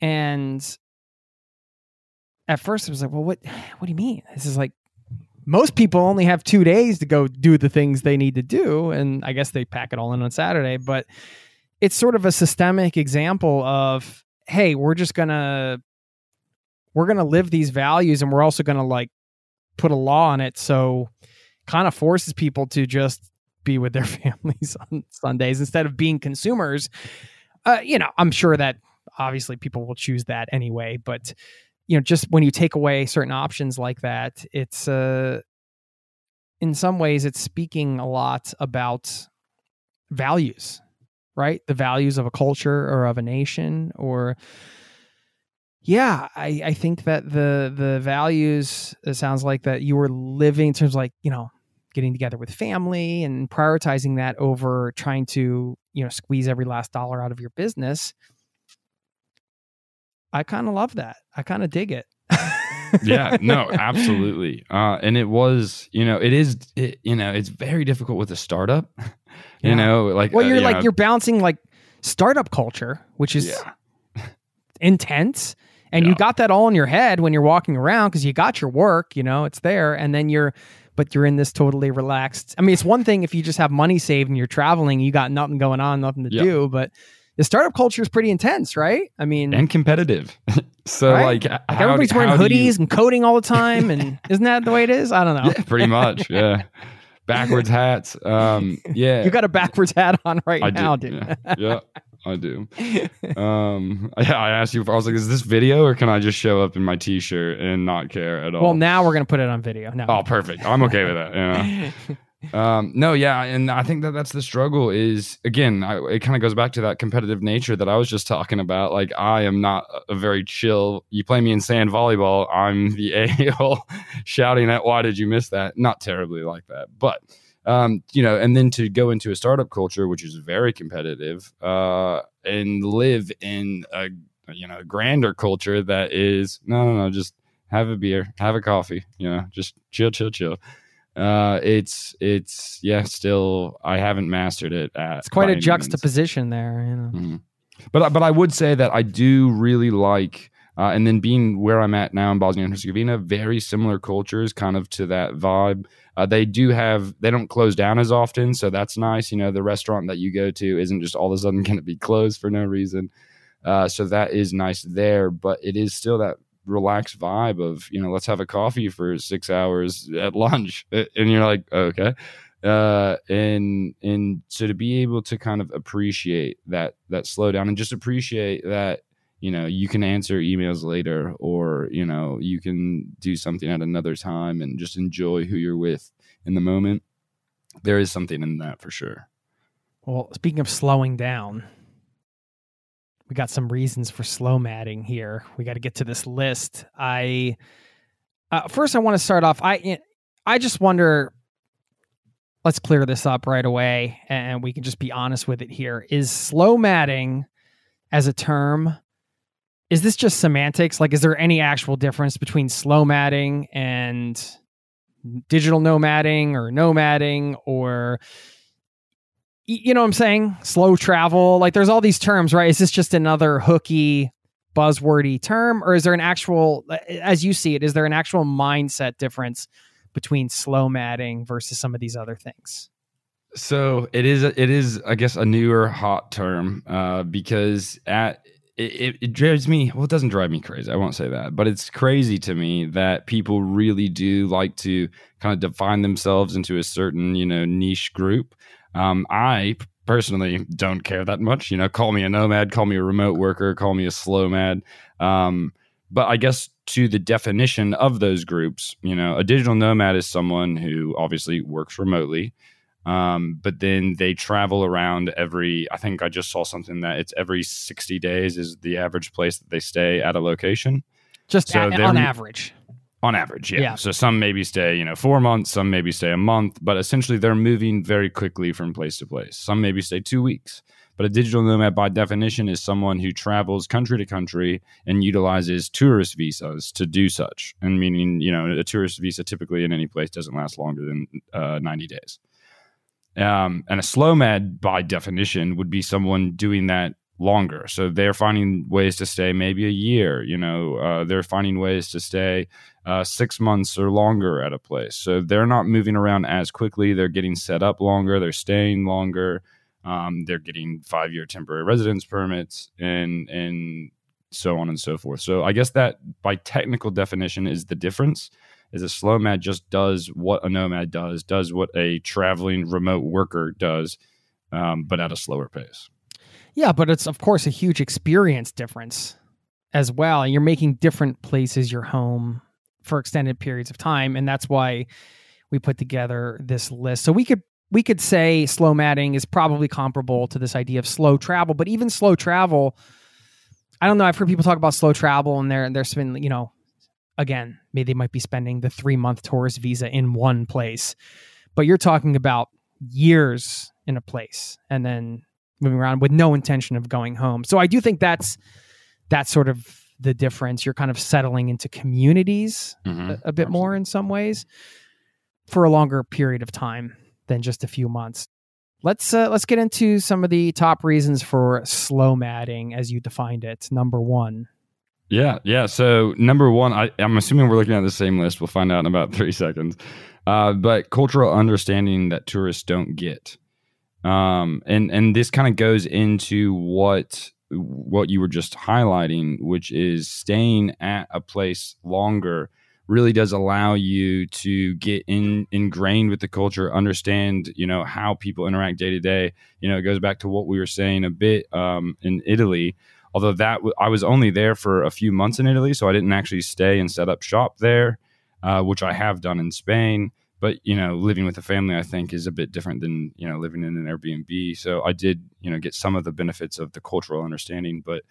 And at first I was like, well, what what do you mean? This is like most people only have two days to go do the things they need to do. And I guess they pack it all in on Saturday, but it's sort of a systemic example of, hey, we're just gonna we're gonna live these values and we're also gonna like put a law on it. So kind of forces people to just be with their families on Sundays instead of being consumers. Uh, you know, I'm sure that obviously people will choose that anyway, but you know, just when you take away certain options like that, it's uh in some ways it's speaking a lot about values, right? The values of a culture or of a nation or yeah, I, I think that the the values it sounds like that you were living in terms of like, you know, getting together with family and prioritizing that over trying to, you know, squeeze every last dollar out of your business. I kind of love that. I kind of dig it. yeah, no, absolutely. Uh, and it was, you know, it is, it, you know, it's very difficult with a startup. Yeah. You know, like well, uh, you're you like know, you're balancing like startup culture, which is yeah, intense, and you got that all in your head when you're walking around because you got your work, you know, it's there, and then you're, but you're in this totally relaxed. I mean, it's one thing if you just have money saved and you're traveling, you got nothing going on, nothing to Yeah. do, but the startup culture is pretty intense, right? I mean, and competitive. so Right? like, like how everybody's wearing do you- hoodies and coding all the time, and isn't that the way it is? I don't know. yeah, pretty much. Yeah, backwards hats. Um, yeah, You got a backwards hat on right I now, do. dude. Yeah, yeah, I do. Um, yeah, I asked you. If, I was like, "Is this video, or can I just show up in my t-shirt and not care at all?" Well, now we're gonna put it on video. No. Oh, perfect. I'm okay with that. Yeah. Um, no, yeah, and I think that that's the struggle. Is again, I, it kind of goes back to that competitive nature that I was just talking about. Like, I am not a very chill. You play me in sand volleyball, I'm the a hole shouting at why did you miss that? Not terribly like that, but um, you know, and then to go into a startup culture which is very competitive, uh, and live in a you know grander culture that is no, no, no, just have a beer, have a coffee, you know, just chill, chill, chill. Uh, it's it's yeah, still I haven't mastered it. At It's quite a any means. juxtaposition there, you know. Mhm. But I- but I would say that I do really like, uh, and then being where I'm at now in Bosnia and Herzegovina, very similar cultures, kind of to that vibe. Uh, they do have they don't close down as often, so that's nice. You know, the restaurant that you go to isn't just all of a sudden going to be closed for no reason. Uh, so that is nice there, but it is still that relaxed vibe of you know let's have a coffee for six hours at lunch, and you're like okay. Uh, and and so to be able to kind of appreciate that that slowdown and just appreciate that you know you can answer emails later or you know you can do something at another time and just enjoy who you're with in the moment there is something in that for sure well speaking of slowing down we got some reasons for slomading here. We got to get to this list. I uh, first i want to start off i i just wonder let's clear this up right away and we can just be honest with it here. Is slomading as a term is this just semantics? Like, is there any actual difference between slomading and digital nomading or nomading or you know what I'm saying? Slow travel. Like there's all these terms, right? Is this just another hooky, buzzwordy term? Or is there an actual as you see it, is there an actual mindset difference between slomading versus some of these other things? So it is it is, I guess, a newer hot term, uh, because at it, it, drives me well it doesn't drive me crazy i won't say that but it's crazy to me that people really do like to kind of define themselves into a certain you know niche group um, i personally don't care that much you know call me a nomad call me a remote worker call me a slowmad um, but i guess to the definition of those groups you know a digital nomad is someone who obviously works remotely um, but then they travel around every, I think I just saw something that it's every 60 days is the average place that they stay at a location. Just so a- on average. On average, yeah. yeah. So some maybe stay, you know, four months, some maybe stay a month, but essentially they're moving very quickly from place to place. Some maybe stay two weeks. But a digital nomad, by definition, is someone who travels country to country and utilizes tourist visas to do such. And meaning, you know, a tourist visa typically in any place doesn't last longer than uh, 90 days. Um, and a slowmad, by definition, would be someone doing that longer. So they're finding ways to stay maybe a year. You know, uh, they're finding ways to stay uh, six months or longer at a place. So they're not moving around as quickly. They're getting set up longer. They're staying longer. Um, they're getting five year temporary residence permits and and so on and so forth. So I guess that by technical definition is the difference is a slowmad just does what a nomad does, does what a traveling remote worker does, um, but at a slower pace. Yeah, but it's of course a huge experience difference as well. And you're making different places your home for extended periods of time, and that's why we put together this list. So we could we could say slomading is probably comparable to this idea of slow travel, but even slow travel, I don't know. I've heard people talk about slow travel and they're they're spending, you know, again, maybe they might be spending the three month tourist visa in one place, but you're talking about years in a place and then moving around with no intention of going home. So I do think that's that's sort of the difference. You're kind of settling into communities mm-hmm. a, a, bit more in some ways for a longer period of time than just a few months. Let's uh, let's get into some of the top reasons for slomading as you defined it. Number one, yeah, yeah. So number one, I, am assuming we're looking at the same list. We'll find out in about three seconds. Uh, but cultural understanding that tourists don't get, um, and and this kind of goes into what what you were just highlighting, which is staying at a place longer really does allow you to get in ingrained with the culture, understand you know how people interact day to day. You know, it goes back to what we were saying a bit um, in Italy although that w- I was only there for a few months in Italy, so I didn't actually stay and set up shop there, uh, which I have done in Spain. But you know, living with a family, I think, is a bit different than you know living in an Airbnb. So I did you know get some of the benefits of the cultural understanding, but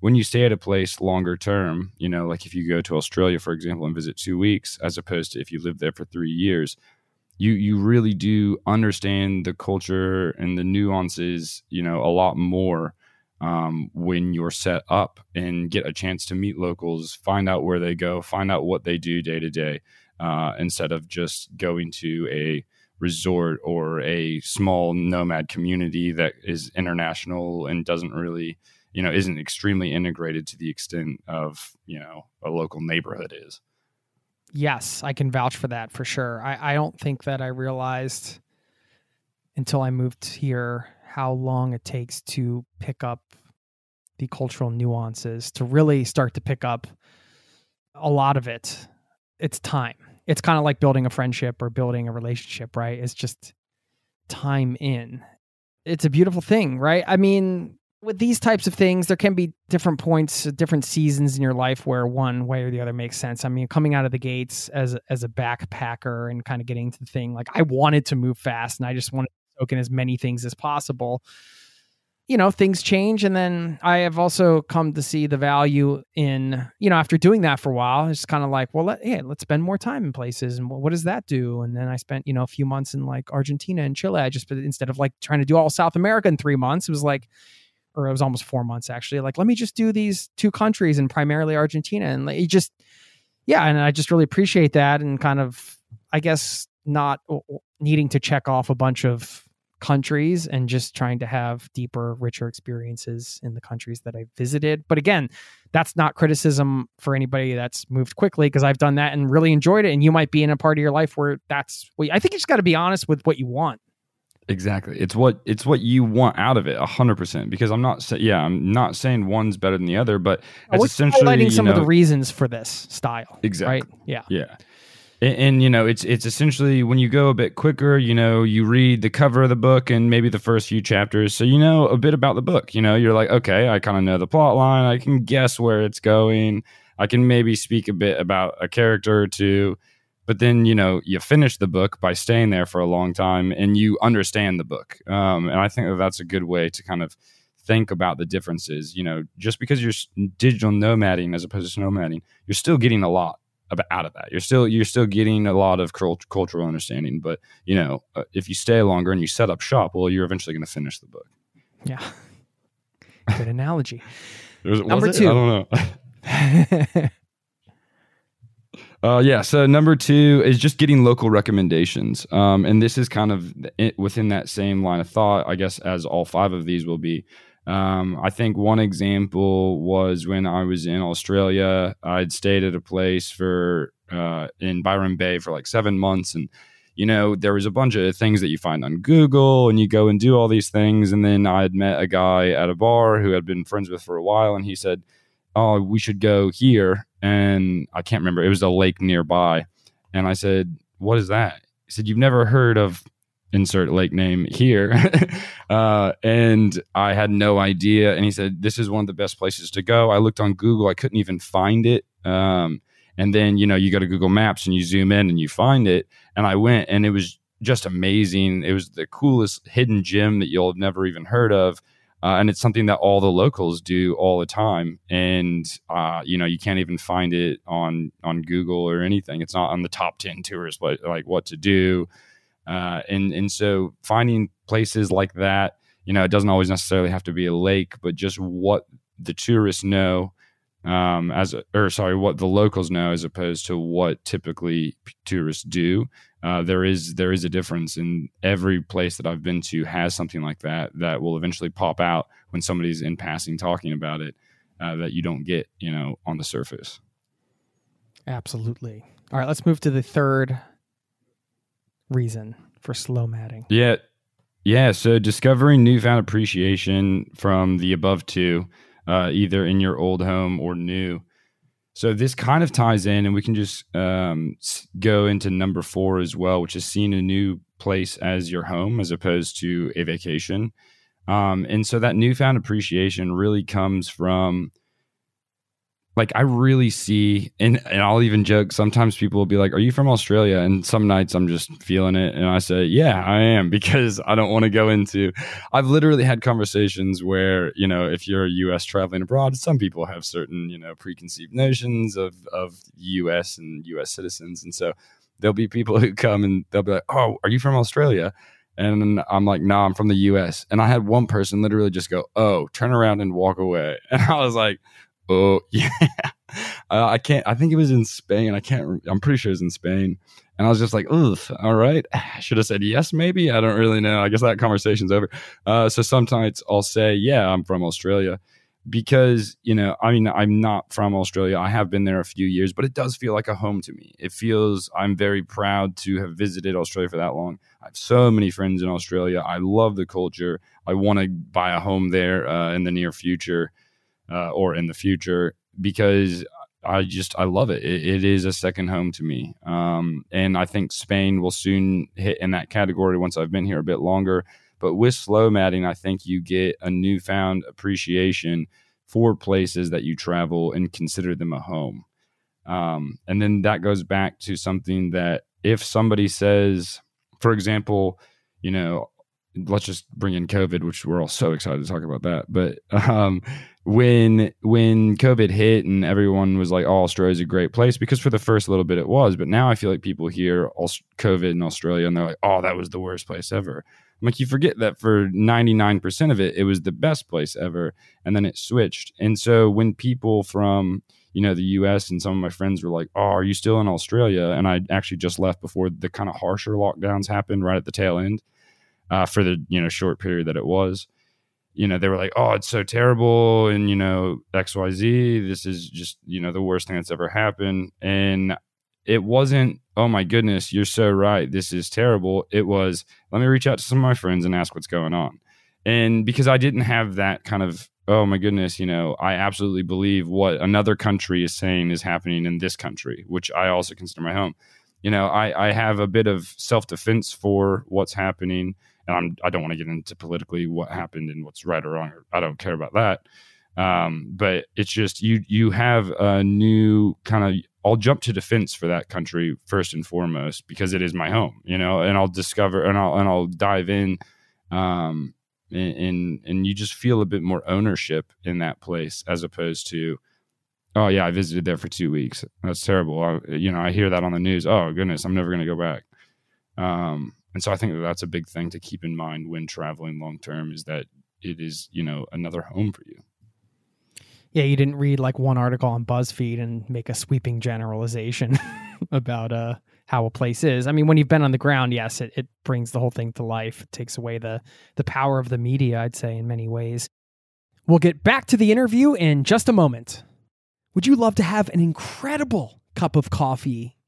when you stay at a place longer term, you know, like if you go to Australia, for example, and visit two weeks, as opposed to if you live there for three years, you you really do understand the culture and the nuances, you know, a lot more um, when you're set up and get a chance to meet locals, find out where they go, find out what they do day to day, uh, instead of just going to a resort or a small nomad community that is international and doesn't really, you know, isn't extremely integrated to the extent of, you know, a local neighborhood is. yes, I can vouch for that for sure. I, I don't think that I realized until I moved here how long it takes to pick up the cultural nuances, to really start to pick up a lot of it. It's time. It's kind of like building a friendship or building a relationship, right? It's just time in. It's a beautiful thing, right? I mean, with these types of things, there can be different points, different seasons in your life where one way or the other makes sense. I mean, coming out of the gates as as a backpacker and kind of getting to the thing, like I wanted to move fast and I just wanted to soak in as many things as possible. You know, things change, and then I have also come to see the value in you know after doing that for a while. It's kind of like, well, let, yeah, let's spend more time in places, and what, does that do? And then I spent you know a few months in like Argentina and Chile. I just instead of like trying to do all South America in three months, it was like or it was almost four months actually. Like, let me just do these two countries and primarily Argentina. And like, you just, yeah. And I just really appreciate that and kind of, I guess, not needing to check off a bunch of countries and just trying to have deeper, richer experiences in the countries that I visited. But again, that's not criticism for anybody that's moved quickly because I've done that and really enjoyed it. And you might be in a part of your life where that's, I think you just got to be honest with what you want Exactly. It's what it's what you want out of it, hundred percent. Because I'm not saying, yeah, I'm not saying one's better than the other, but it's essentially highlighting some know, of the reasons for this style. Exactly. Right. Yeah. Yeah. And, and, you know, it's it's essentially when you go a bit quicker, you know, you read the cover of the book and maybe the first few chapters, so you know a bit about the book. You know, you're like, okay, I kind of know the plot line. I can guess where it's going. I can maybe speak a bit about a character or two but then you know you finish the book by staying there for a long time and you understand the book um, and i think that that's a good way to kind of think about the differences you know just because you're digital nomading as opposed to nomading you're still getting a lot out of that. You're still you're still getting a lot of cult- cultural understanding but you know uh, if you stay longer and you set up shop well you're eventually going to finish the book. Yeah. Good analogy. Number two i don't know. Uh, yeah. So number two is just getting local recommendations, um, and this is kind of within that same line of thought, I guess, as all five of these will be. Um, I think one example was when I was in Australia. I'd stayed at a place for uh, in Byron Bay for like seven months, and you know there was a bunch of things that you find on Google, and you go and do all these things. And then I had met a guy at a bar who had been friends with for a while, and he said, "Oh, we should go here." and I can't remember. It was a lake nearby, and I said, "What is that?" He said, "You've never heard of insert lake name here," uh, and I had no idea. And he said, "This is one of the best places to go." I looked on Google, I couldn't even find it. Um, and then you know you go to Google Maps and you zoom in and you find it, and I went, and it was just amazing. It was the coolest hidden gem that you'll have never even heard of uh, and it's something that all the locals do all the time and uh, you know you can't even find it on on google or anything it's not on the top 10 tours but like what to do uh, and and so finding places like that you know it doesn't always necessarily have to be a lake but just what the tourists know um, as or sorry what the locals know as opposed to what typically tourists do uh, there is there is a difference in every place that I've been to has something like that that will eventually pop out when somebody's in passing talking about it uh, that you don't get you know on the surface. Absolutely. All right, let's move to the third reason for slomading. Yeah, yeah. So discovering newfound appreciation from the above two, uh, either in your old home or new. So this kind of ties in, and we can just um, go into number four as well, which is seeing a new place as your home as opposed to a vacation. Um, and so that newfound appreciation really comes from like I really see, and, and I'll even joke. Sometimes people will be like, "Are you from Australia?" And some nights I'm just feeling it, and I say, "Yeah, I am," because I don't want to go into. I've literally had conversations where you know, if you're a U.S. traveling abroad, some people have certain you know preconceived notions of of U.S. and U.S. citizens, and so there'll be people who come and they'll be like, "Oh, are you from Australia?" And I'm like, "No, nah, I'm from the U.S." And I had one person literally just go, "Oh," turn around and walk away, and I was like Oh yeah, uh, I can't. I think it was in Spain. I can't. I'm pretty sure it was in Spain. And I was just like, ugh, all right. Should have said yes, maybe. I don't really know. I guess that conversation's over. Uh, so sometimes I'll say, yeah, I'm from Australia. because you know i mean i'm not from australia i have been there a few years but it does feel like a home to me it feels i'm very proud to have visited australia for that long i have so many friends in australia i love the culture i want to buy a home there uh, in the near future uh, or in the future because I just I love it. it. It is a second home to me, um, and I think Spain will soon hit in that category once I've been here a bit longer. But with slomading, I think you get a newfound appreciation for places that you travel and consider them a home. Um, and then that goes back to something that if somebody says, for example, you know, let's just bring in COVID, which we're all so excited to talk about that. But um, when when COVID hit and everyone was like, "Oh, Australia's a great place," because for the first little bit it was, but now I feel like people hear COVID in Australia and they're like, "Oh, that was the worst place ever." I'm like, you forget that for 99% of it, it was the best place ever, and then it switched. And so when people from you know the U.S. and some of my friends were like, "Oh, are you still in Australia?" and I actually just left before the kind of harsher lockdowns happened right at the tail end uh, for the you know short period that it was you know, they were like, oh, it's so terrible. And, you know, XYZ, this is just, you know, the worst thing that's ever happened. And it wasn't, oh my goodness, you're so right. This is terrible. It was, let me reach out to some of my friends and ask what's going on. And because I didn't have that kind of, oh my goodness, you know, I absolutely believe what another country is saying is happening in this country, which I also consider my home. You know, I, I have a bit of self defense for what's happening and I'm, I don't want to get into politically what happened and what's right or wrong. I don't care about that. Um, but it's just you you have a new kind of I'll jump to defense for that country first and foremost because it is my home, you know, and I'll discover and I'll and I'll dive in, um, and and you just feel a bit more ownership in that place as opposed to, oh yeah, I visited there for two weeks. That's terrible. I, you know, I hear that on the news. Oh goodness, I'm never going to go back. Um, and so I think that that's a big thing to keep in mind when traveling long term is that it is, you know, another home for you. Yeah, you didn't read like one article on BuzzFeed and make a sweeping generalization about uh, how a place is. I mean, when you've been on the ground, yes, it, it brings the whole thing to life. It takes away the the power of the media, I'd say, in many ways. We'll get back to the interview in just a moment. Would you love to have an incredible cup of coffee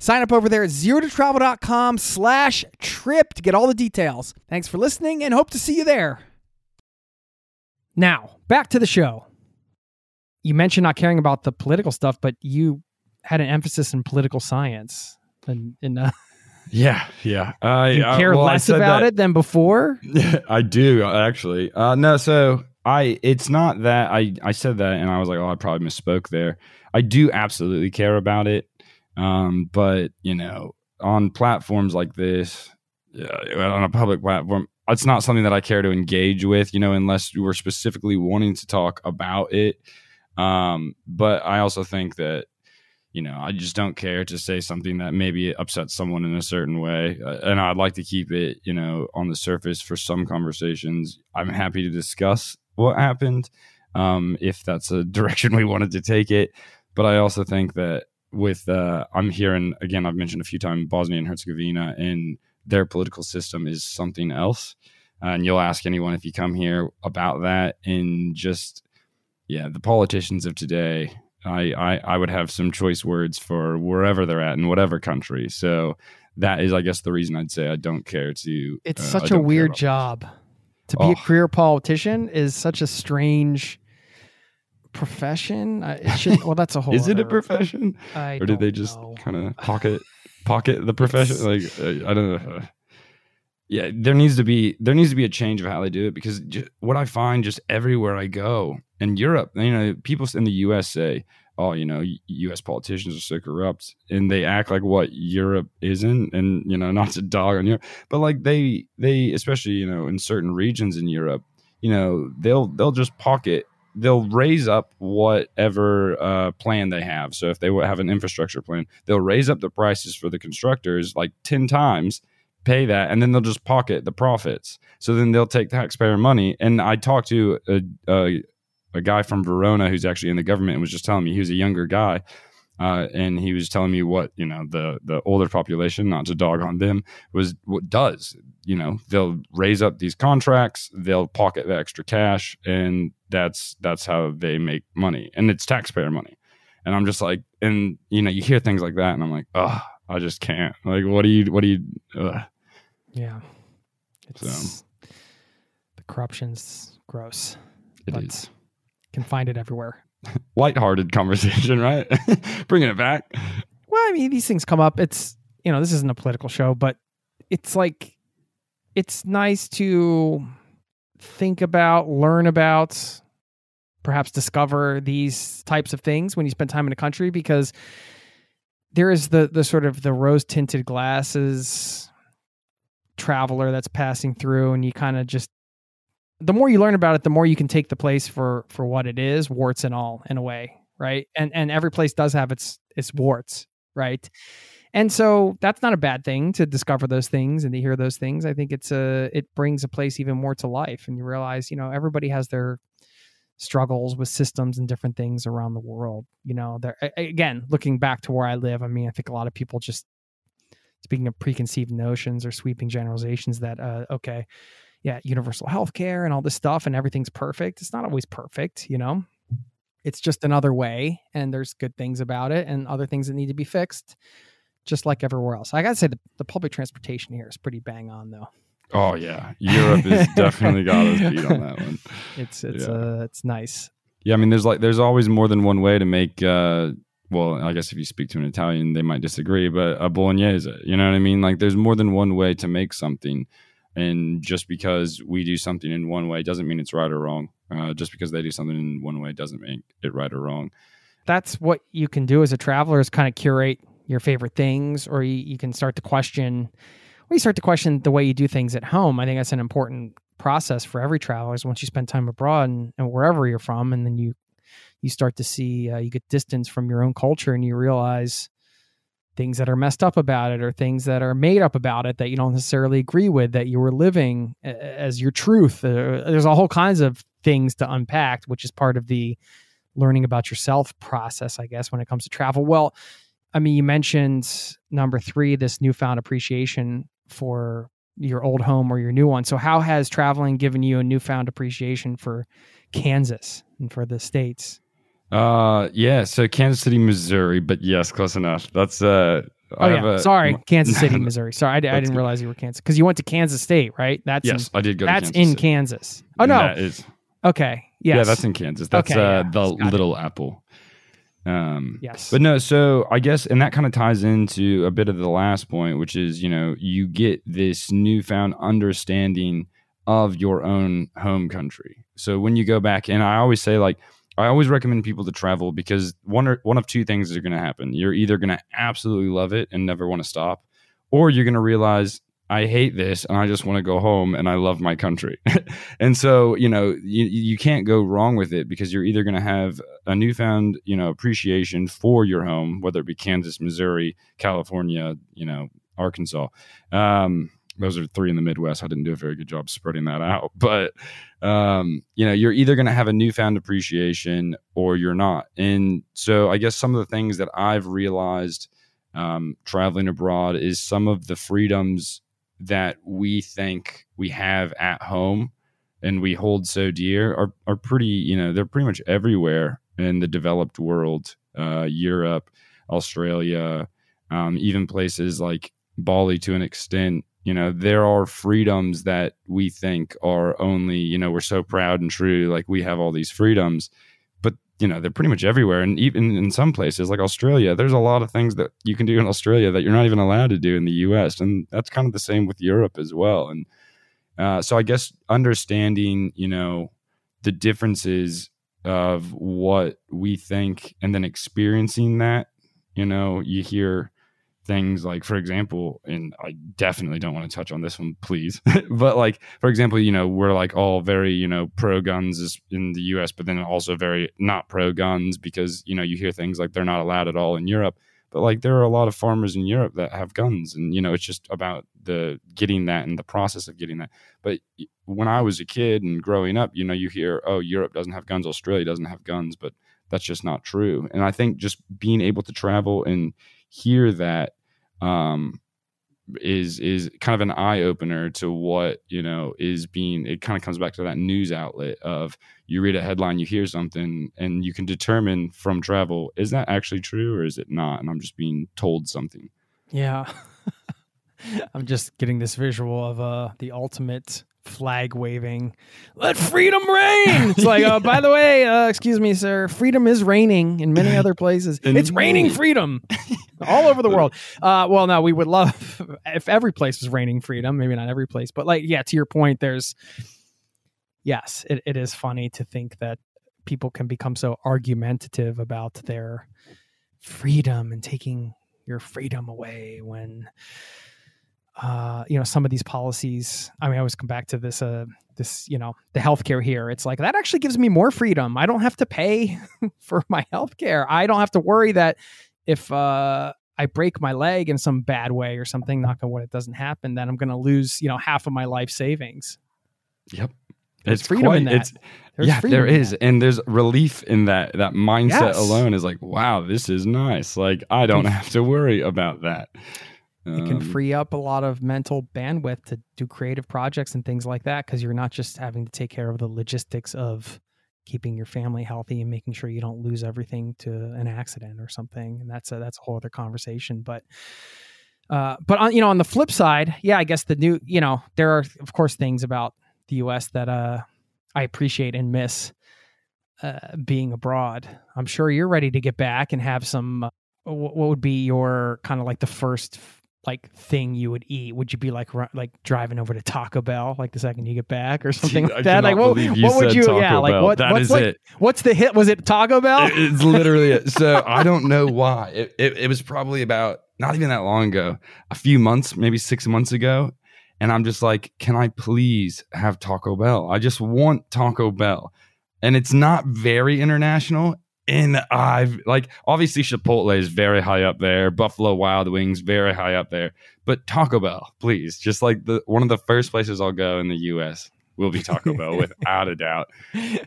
Sign up over there at zerototravel.com slash trip to get all the details. Thanks for listening and hope to see you there. Now, back to the show. You mentioned not caring about the political stuff, but you had an emphasis in political science. And, and uh, yeah, yeah. I, you care well, less about that. it than before? I do, actually. Uh, no, so I it's not that I, I said that and I was like, oh, I probably misspoke there. I do absolutely care about it. Um, but you know, on platforms like this, on a public platform, it's not something that I care to engage with. You know, unless we're specifically wanting to talk about it. Um, but I also think that you know, I just don't care to say something that maybe upsets someone in a certain way. Uh, and I'd like to keep it, you know, on the surface for some conversations. I'm happy to discuss what happened um, if that's a direction we wanted to take it. But I also think that with, uh, I'm hearing, again, I've mentioned a few times Bosnia and Herzegovina, and their political system is something else. Uh, and you'll ask anyone if you come here about that. And just, yeah, the politicians of today I, I, I would have some choice words for wherever they're at in whatever country. So that is, I guess, the reason I'd say I don't care to. It's uh, such a weird job to be Oh. a career politician. Is such a strange profession. I- It should. Well, that's a whole. Is it a profession, I or did they just kind of pocket pocket the profession? Like uh, I don't know. Yeah, there needs to be there needs to be a change of how they do it because ju- what I find just everywhere I go in Europe, you know, people in the U.S. say, "Oh, you know, U.S. politicians are so corrupt," and they act like what Europe isn't, and you know, not to dog on Europe, but like they they especially you know in certain regions in Europe, you know, they'll they'll just pocket they'll raise up whatever uh, plan they have. So if they have an infrastructure plan, they'll raise up the prices for the constructors like 10 times, pay that, and then they'll just pocket the profits. So then they'll take taxpayer money. And I talked to a, a, a guy from Verona who's actually in the government and was just telling me he was a younger guy. Uh, and he was telling me what you know the the older population, not to dog on them, was what does you know they'll raise up these contracts, they'll pocket the extra cash, and that's that's how they make money, and it's taxpayer money. And I'm just like, and you know, you hear things like that, and I'm like, oh, I just can't. Like, what do you, what do you? Ugh. Yeah. It's the corruption's gross. It But- is Can find it everywhere. Lighthearted conversation, right? Bringing it back. Well, I mean, these things come up. It's you know, this isn't a political show, but it's like it's nice to think about, learn about, perhaps discover these types of things when you spend time in a country because there is the the sort of the rose tinted glasses traveler that's passing through and you kind of just the more you learn about it the more you can take the place for for what it is warts and all in a way right? And and every place does have its its warts right? And so that's not a bad thing to discover those things and to hear those things. I think it's a it brings a place even more to life and you realize you know everybody has their struggles with systems and different things around the world you know? There again looking back to where i live i mean i think a lot of people just speaking of preconceived notions or sweeping generalizations that uh okay yeah universal health care and all this stuff and everything's perfect it's not always perfect you know it's just another way and there's good things about it and other things that need to be fixed just like everywhere else i gotta say the, the public transportation here is pretty bang on though Oh yeah, Europe has definitely got us beat on that one. it's it's Yeah. uh it's nice Yeah, I mean, there's like there's always more than one way to make. uh Well, I guess if you speak to an Italian, they might disagree, but a bolognese, you know what I mean? Like, there's more than one way to make something, and just because we do something in one way doesn't mean it's right or wrong. Uh, just because they do something in one way doesn't make it right or wrong. that's what you can do as a traveler is kind of curate your favorite things or you, you can start to question or you start to question the way you do things at home i think that's an important process for every traveler is once you spend time abroad and, and wherever you're from and then you you start to see uh, you get distance from your own culture and you realize things that are messed up about it or things that are made up about it that you don't necessarily agree with that you were living as your truth uh, there's a whole kinds of things to unpack which is part of the learning about yourself process, I guess, when it comes to travel. Well, I mean, you mentioned number three, this newfound appreciation for your old home or your new one. So, how has traveling given you a newfound appreciation for Kansas and for the states? Uh, yeah. So Kansas City, Missouri, but yes, close enough. That's uh. Oh, I yeah. have a- Sorry, Kansas City, Missouri. Sorry, I, I didn't good. realize you were Kansas because you went to Kansas State, right? That's Yes, I did go. in, that's Kansas in. Kansas. Oh no, that is okay, yes, yeah, that's in Kansas. That's Okay, uh, yeah. the Got it. Little Apple. Um, yes, But no, so I guess, and that kind of ties into a bit of the last point, which is, you know, you get this newfound understanding of your own home country. So when you go back, and I always say, like, I always recommend people to travel because one or one of two things are going to happen. You're either going to absolutely love it and never want to stop, or you're going to realize I hate this and I just want to go home and I love my country. and so, you know, you, you can't go wrong with it because you're either going to have a newfound, you know, appreciation for your home, whether it be Kansas, Missouri, California, you know, Arkansas. Um, those are three in the Midwest. I didn't do a very good job spreading that out, but um, you know, you're either going to have a newfound appreciation or you're not. And so, I guess some of the things that I've realized um, traveling abroad is some of the freedoms that we think we have at home and we hold so dear are, are pretty, you know, they're pretty much everywhere in the developed world, uh, Europe, Australia, um, even places like Bali to an extent. You know, there are freedoms that we think are only, you know, we're so proud and true, like we have all these freedoms But you know they're pretty much everywhere. And even in some places like australia there's a lot of things that you can do in australia that you're not even allowed to do in the us and that's kind of the same with europe as well. And uh, so i guess understanding you know the differences of what we think and then experiencing that you know you hear things like for example and i definitely don't want to touch on this one please but like for example you know we're like all very you know pro guns in the us but then also very not pro guns because you know you hear things like they're not allowed at all in europe but like there are a lot of farmers in europe that have guns and you know it's just about the getting that and the process of getting that but when i was a kid and growing up you know you hear oh europe doesn't have guns australia doesn't have guns but that's just not true and i think just being able to travel and hear that um, is is kind of an eye opener to what you know is being. It kind of comes back to that news outlet of you read a headline, you hear something, and you can determine from travel is that actually true or is it not? And I'm just being told something. Yeah. I'm just getting this visual of uh the ultimate flag waving. Let freedom reign. It's like, uh, by the way, uh, excuse me, sir, freedom is raining in many other places. it's raining freedom all over the world. Uh, well, no, we would love if every place was raining freedom. Maybe not every place, but like, yeah, to your point, there's, yes, it, it is funny to think that people can become so argumentative about their freedom and taking your freedom away when uh, you know some of these policies i mean i always come back to this uh this you know the healthcare here it's like that actually gives me more freedom i don't have to pay for my healthcare i don't have to worry that if uh i break my leg in some bad way or something knock on wood it doesn't happen then i'm going to lose you know half of my life savings yep it's freedom quite, in that. It's, there's yeah, there is, and there's relief in that. That mindset yes. alone is like, wow, this is nice. Like I don't have to worry about that. It can um, free up a lot of mental bandwidth to do creative projects and things like that because you're not just having to take care of the logistics of keeping your family healthy and making sure you don't lose everything to an accident or something. And that's a that's a whole other conversation. But uh, but on you know on the flip side, yeah, I guess the new you know there are of course things about the U.S. that uh, I appreciate and miss uh, being abroad. I'm sure you're ready to get back and have some. Uh, what would be your kind of like the first like thing you would eat? Would you be like like driving over to Taco Bell like the second you get back or something like that? Like what, what would you? Taco yeah, Bell. like what? That what's is like, it. What's the hit? Was it Taco Bell? It, it's literally it. So I don't know why. It, it, it was probably about not even that long ago, a few months, maybe six months ago, and I'm just like, can I please have Taco Bell? I just want Taco Bell. And it's not very international and I've like obviously Chipotle is very high up there, Buffalo Wild Wings very high up there, but Taco Bell, please, just like the one of the first places I'll go in the U.S. will be Taco Bell without a doubt.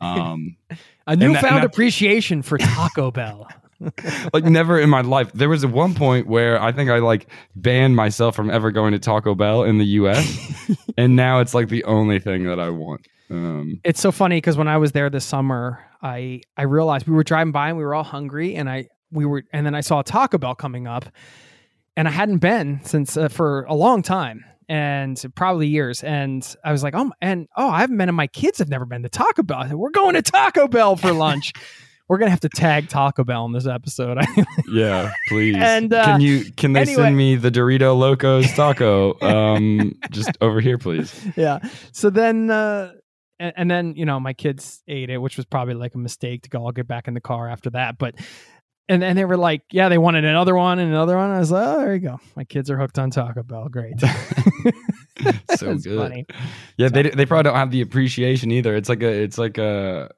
Um, a newfound that, appreciation for Taco Bell. like never in my life. There was a one point where I think I like banned myself from ever going to Taco Bell in the U.S. and now it's like the only thing that I want. Um, it's so funny because when I was there this summer, I I realized we were driving by and we were all hungry, and I we were and then I saw Taco Bell coming up, and I hadn't been since uh, for a long time and probably years. And I was like, oh, and oh, I haven't been, and my kids have never been to Taco Bell. Said, we're going to Taco Bell for lunch. we're gonna have to tag Taco Bell in this episode. yeah, please. And uh, can you can they anyway. send me the Dorito Locos taco um, just over here, please? Yeah. So then. Uh, and, and, then you know my kids ate it, which was probably like a mistake to go. I'll get back in the car after that. But and then they were like, yeah, they wanted another one and another one. I was like, oh, there you go. My kids are hooked on Taco Bell. Great. so good. funny. Yeah, they they probably don't have the appreciation either. It's like a it's like a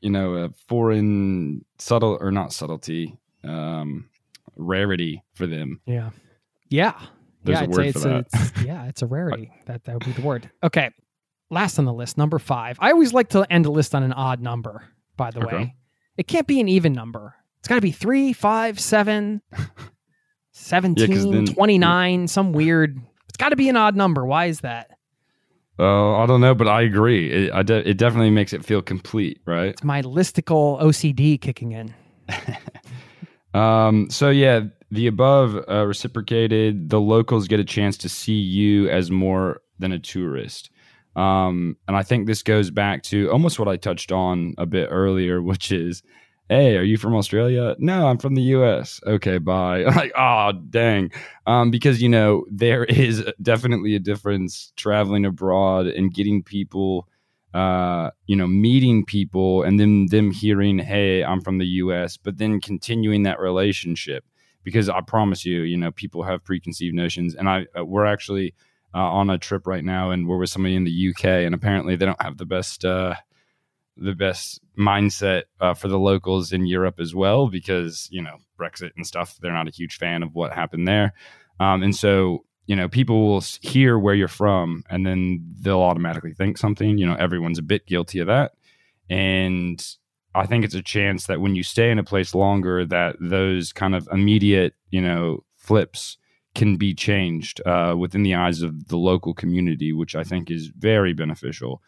you know a foreign subtle or not subtlety um rarity for them. Yeah. Yeah. There's yeah, a word for that. It's, yeah, it's a rarity. that that would be the word. Okay. Last on the list, number five. I always like to end a list on an odd number, by the Okay. way. It can't be an even number. It's got to be three, five, seven, 17, then- 29, some weird. It's got to be an odd number. Why is that? Oh, I don't know, but I agree. It I de- it definitely makes it feel complete, right? It's my listicle OCD kicking in. Um, so yeah, the above uh, reciprocated. The locals get a chance to see you as more than a tourist. Um, and I think this goes back to almost what I touched on a bit earlier, which is, hey, are you from Australia? No, I'm from the U.S. Okay, bye. like, oh, dang. Um, because you know there is definitely a difference traveling abroad and getting people uh, you know, meeting people and then them hearing, "Hey, I'm from the U.S.," but then continuing that relationship because I promise you, you know, people have preconceived notions, and I uh, we're actually uh, on a trip right now, and we're with somebody in the UK, and apparently they don't have the best uh, the best mindset uh, for the locals in Europe as well because you know Brexit and stuff. They're not a huge fan of what happened there, um, and so you know people will hear where you're from and then they'll automatically think something you know everyone's a bit guilty of that and i think it's a chance that when you stay in a place longer that those kind of immediate you know flips can be changed uh, within the eyes of the local community which i think is very beneficial.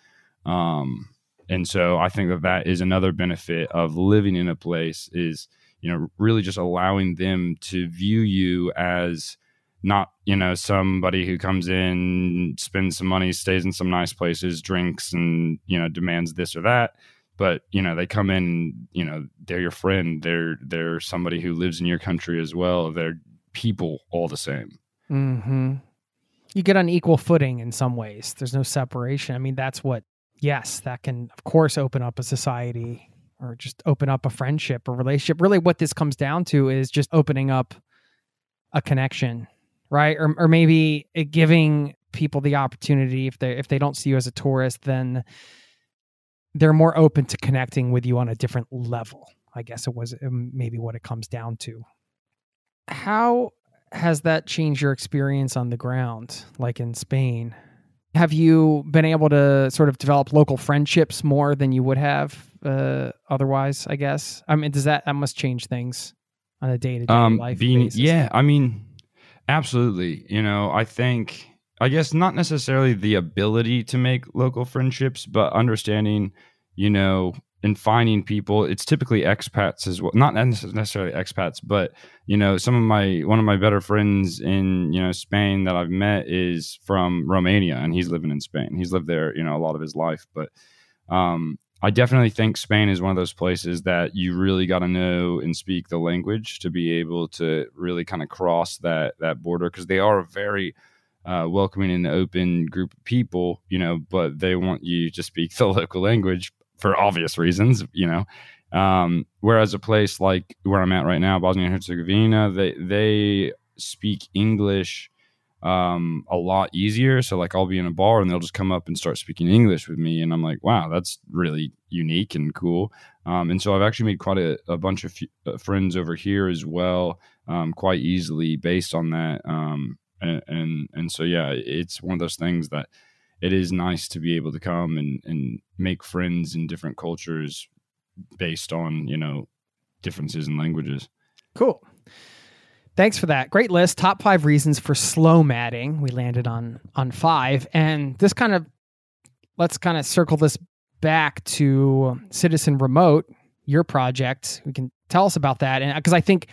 Um, and so i think that that is another benefit of living in a place is you know really just allowing them to view you as not you know somebody who comes in spends some money stays in some nice places drinks and you know demands this or that. But you know they come in you know they're your friend. They're they're somebody who lives in your country as well. They're people all the same hmm You get on equal footing in some ways. There's no separation. I mean, that's what, yes, that can, of course, open up a society or just open up a friendship or relationship. Really, what this comes down to is just opening up a connection, right? Or, or maybe giving people the opportunity if they if they don't see you as a tourist, then they're more open to connecting with you on a different level. I guess it was um, maybe what it comes down to. How has that changed your experience on the ground, like in Spain? Have you been able to sort of develop local friendships more than you would have uh, otherwise? I guess. I mean, does that that must change things on a day to day life being basis? yeah i mean absolutely you know i think i guess not necessarily the ability to make local friendships but understanding you know and finding people it's typically expats as well not necessarily expats but you know some of my one of my better friends in you know spain that i've met is from romania and he's living in spain. He's lived there you know a lot of his life but um I definitely think Spain is one of those places that you really got to know and speak the language to be able to really kind of cross that that border because they are a very uh, welcoming and open group of people, you know, but they want you to speak the local language for obvious reasons, you know. Um, whereas a place like where I'm at right now, Bosnia and Herzegovina, they they speak English um, a lot easier. So like I'll be in a bar and they'll just come up and start speaking English with me, and I'm like, wow, that's really unique and cool. Um, and so I've actually made quite a, a bunch of f- uh, friends over here as well, um, quite easily based on that. Um, and, and and so yeah, it's one of those things that it is nice to be able to come and and make friends in different cultures based on you know differences in languages. Cool. Thanks for that. Great list. Top five reasons for slomading. We landed on on five, and this kind of let's kind of circle this back to Citizen Remote, your project. We can tell us about that, and uh, because I think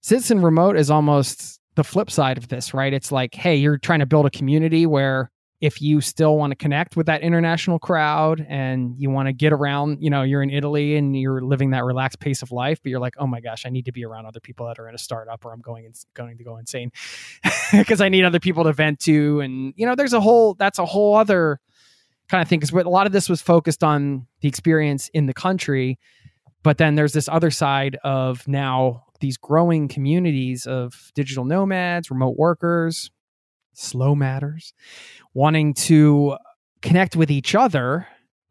Citizen Remote is almost the flip side of this, right? It's like, hey, you're trying to build a community where if you still want to connect with that international crowd and you want to get around, you know, you're in Italy and you're living that relaxed pace of life, but you're like, oh my gosh, I need to be around other people that are in a startup or I'm going going to go insane because I need other people to vent to. And you know, there's a whole that's a whole other kind of thing because a lot of this was focused on the experience in the country. But then there's this other side of now these growing communities of digital nomads, remote workers, slow matters, wanting to connect with each other.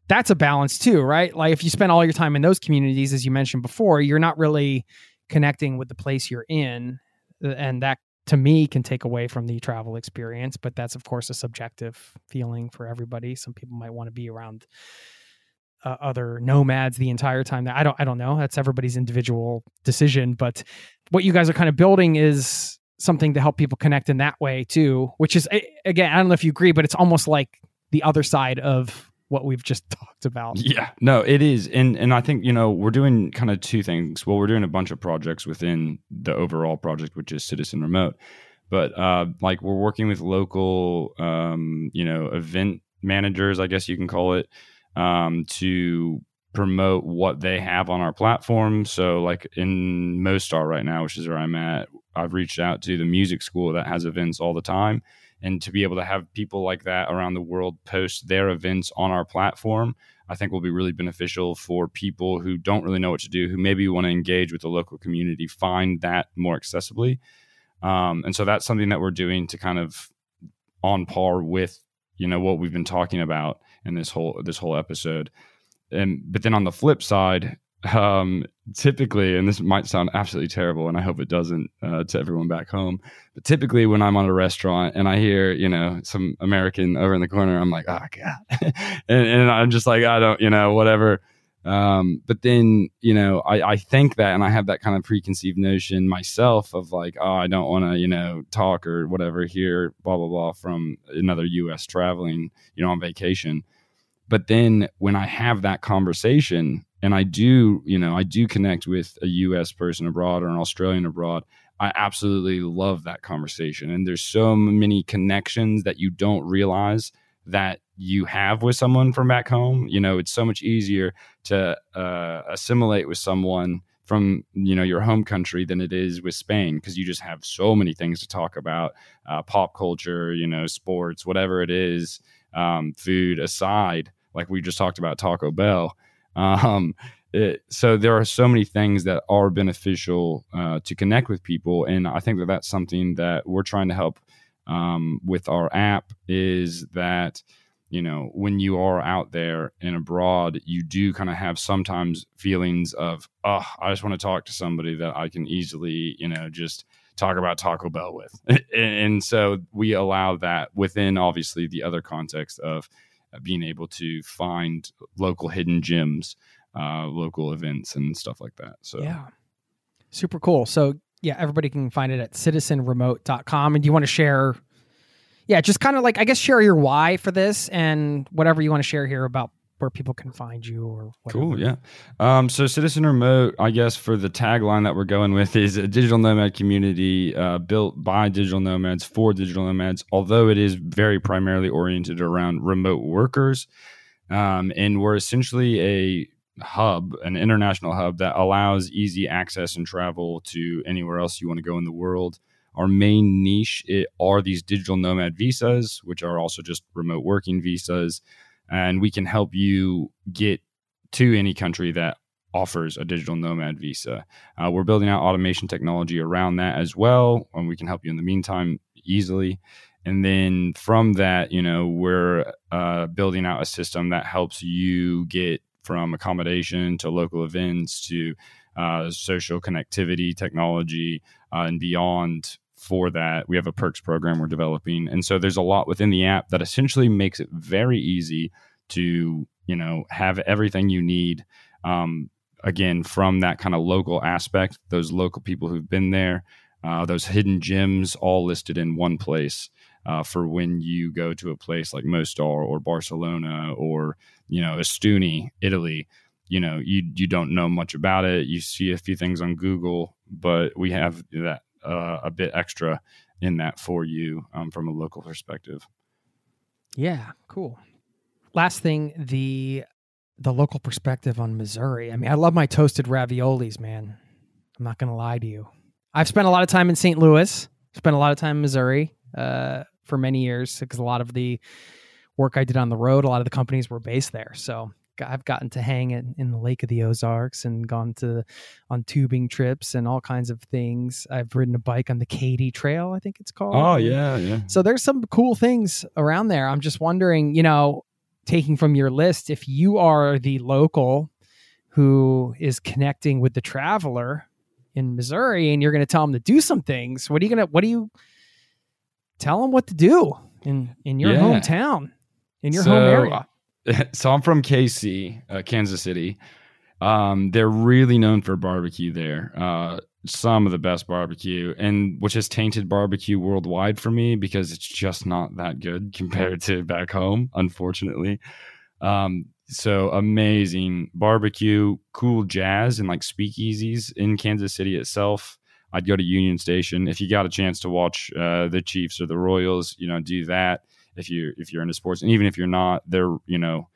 That's a balance too, right? Like if you spend all your time in those communities, as you mentioned before, you're not really connecting with the place you're in. And that to me can take away from the travel experience, but that's of course a subjective feeling for everybody. Some people might want to be around uh, other nomads the entire time. I don't I don't know. That's everybody's individual decision, but what you guys are kind of building is something to help people connect in that way too, which is again, I don't know if you agree, but it's almost like the other side of what we've just talked about. Yeah, no, it is, and and I think you know we're doing kind of two things. Well, we're doing a bunch of projects within the overall project, which is Citizen Remote, but uh, like we're working with local, um, you know, event managers, I guess you can call it, um, to promote what they have on our platform. So, like in Mostar right now, which is where I'm at, I've reached out to the music school that has events all the time. And to be able to have people like that around the world post their events on our platform, I think will be really beneficial for people who don't really know what to do, who maybe want to engage with the local community, find that more accessibly. Um, and so that's something that we're doing to kind of on par with you know what we've been talking about in this whole this whole episode and but then on the flip side um, typically, and this might sound absolutely terrible, and I hope it doesn't uh, to everyone back home, but typically when I'm on a restaurant and I hear, you know, some American over in the corner, I'm like, oh, God. and, and, I'm just like, I don't, you know, whatever. Um, but then, you know, I, I think that, and I have that kind of preconceived notion myself of like, oh, I don't want to, you know, talk or whatever here, blah, blah, blah, from another US traveling, you know, on vacation. But then when I have that conversation and I do, you know, I do connect with a US person abroad or an Australian abroad, I absolutely love that conversation. And there's so many connections that you don't realize that you have with someone from back home. You know, it's so much easier to uh, assimilate with someone from you know your home country than it is with Spain because you just have so many things to talk about, uh, pop culture, you know, sports, whatever it is, um, food aside like we just talked about Taco Bell. Um, it, so there are so many things that are beneficial uh, to connect with people, and I think that that's something that we're trying to help um, with our app. Is that you know when you are out there and abroad, you do kind of have sometimes feelings of, oh, I just want to talk to somebody that I can easily, you know, just talk about Taco Bell with, and so we allow that within obviously the other context of being able to find local hidden gems, uh, local events, and stuff like that. So yeah, super cool. So yeah, everybody can find it at citizenremote.com. And do you want to share? Yeah, just kind of like I guess share your why for this and whatever you want to share here about where people can find you or whatever. Cool, yeah. Um, so Citizen Remote, I guess for the tagline that we're going with is a digital nomad community uh, built by digital nomads for digital nomads, although it is very primarily oriented around remote workers. Um, and we're essentially a hub, an international hub that allows easy access and travel to anywhere else you want to go in the world. Our main niche are these digital nomad visas, which are also just remote working visas and we can help you get to any country that offers a digital nomad visa. Uh, we're building out automation technology around that as well, and we can help you in the meantime easily. And then from that, you know, we're uh, building out a system that helps you get from accommodation to local events to uh, social connectivity technology uh, and beyond for that. We have a perks program we're developing. And so there's a lot within the app that essentially makes it very easy to, you know, have everything you need. Um, again, from that kind of local aspect, those local people who've been there, uh, those hidden gems all listed in one place. Uh, for when you go to a place like Mostar or Barcelona or you know Ostuni, Italy, you know you you don't know much about it. You see a few things on Google, but we have that uh, a bit extra in that for you um, from a local perspective. Yeah, cool. Last thing, the the local perspective on Missouri. I mean, I love my toasted raviolis, man. I'm not gonna lie to you. I've spent a lot of time in St. Louis. Spent a lot of time in Missouri uh, for many years because a lot of the work I did on the road, a lot of the companies were based there. So I've gotten to hang in, in the Lake of the Ozarks and gone to on tubing trips and all kinds of things. I've ridden a bike on the Katy Trail, I think it's called. Oh yeah, yeah. So there's some cool things around there. I'm just wondering, you know, taking from your list, if you are the local who is connecting with the traveler in Missouri and you're going to tell them to do some things, what are you going to, what do you tell them what to do in, in your Yeah. hometown, in your So, home area? so I'm from KC, uh, Kansas City. Um, they're really known for barbecue there. Uh, some of the best barbecue, and which has tainted barbecue worldwide for me because it's just not that good compared to back home, unfortunately. Um, so amazing barbecue, cool jazz, and like speakeasies in Kansas City itself. I'd go to Union Station if you got a chance to watch uh, the Chiefs or the Royals. You know, do that if you if you're into sports, and even if you're not, they're you know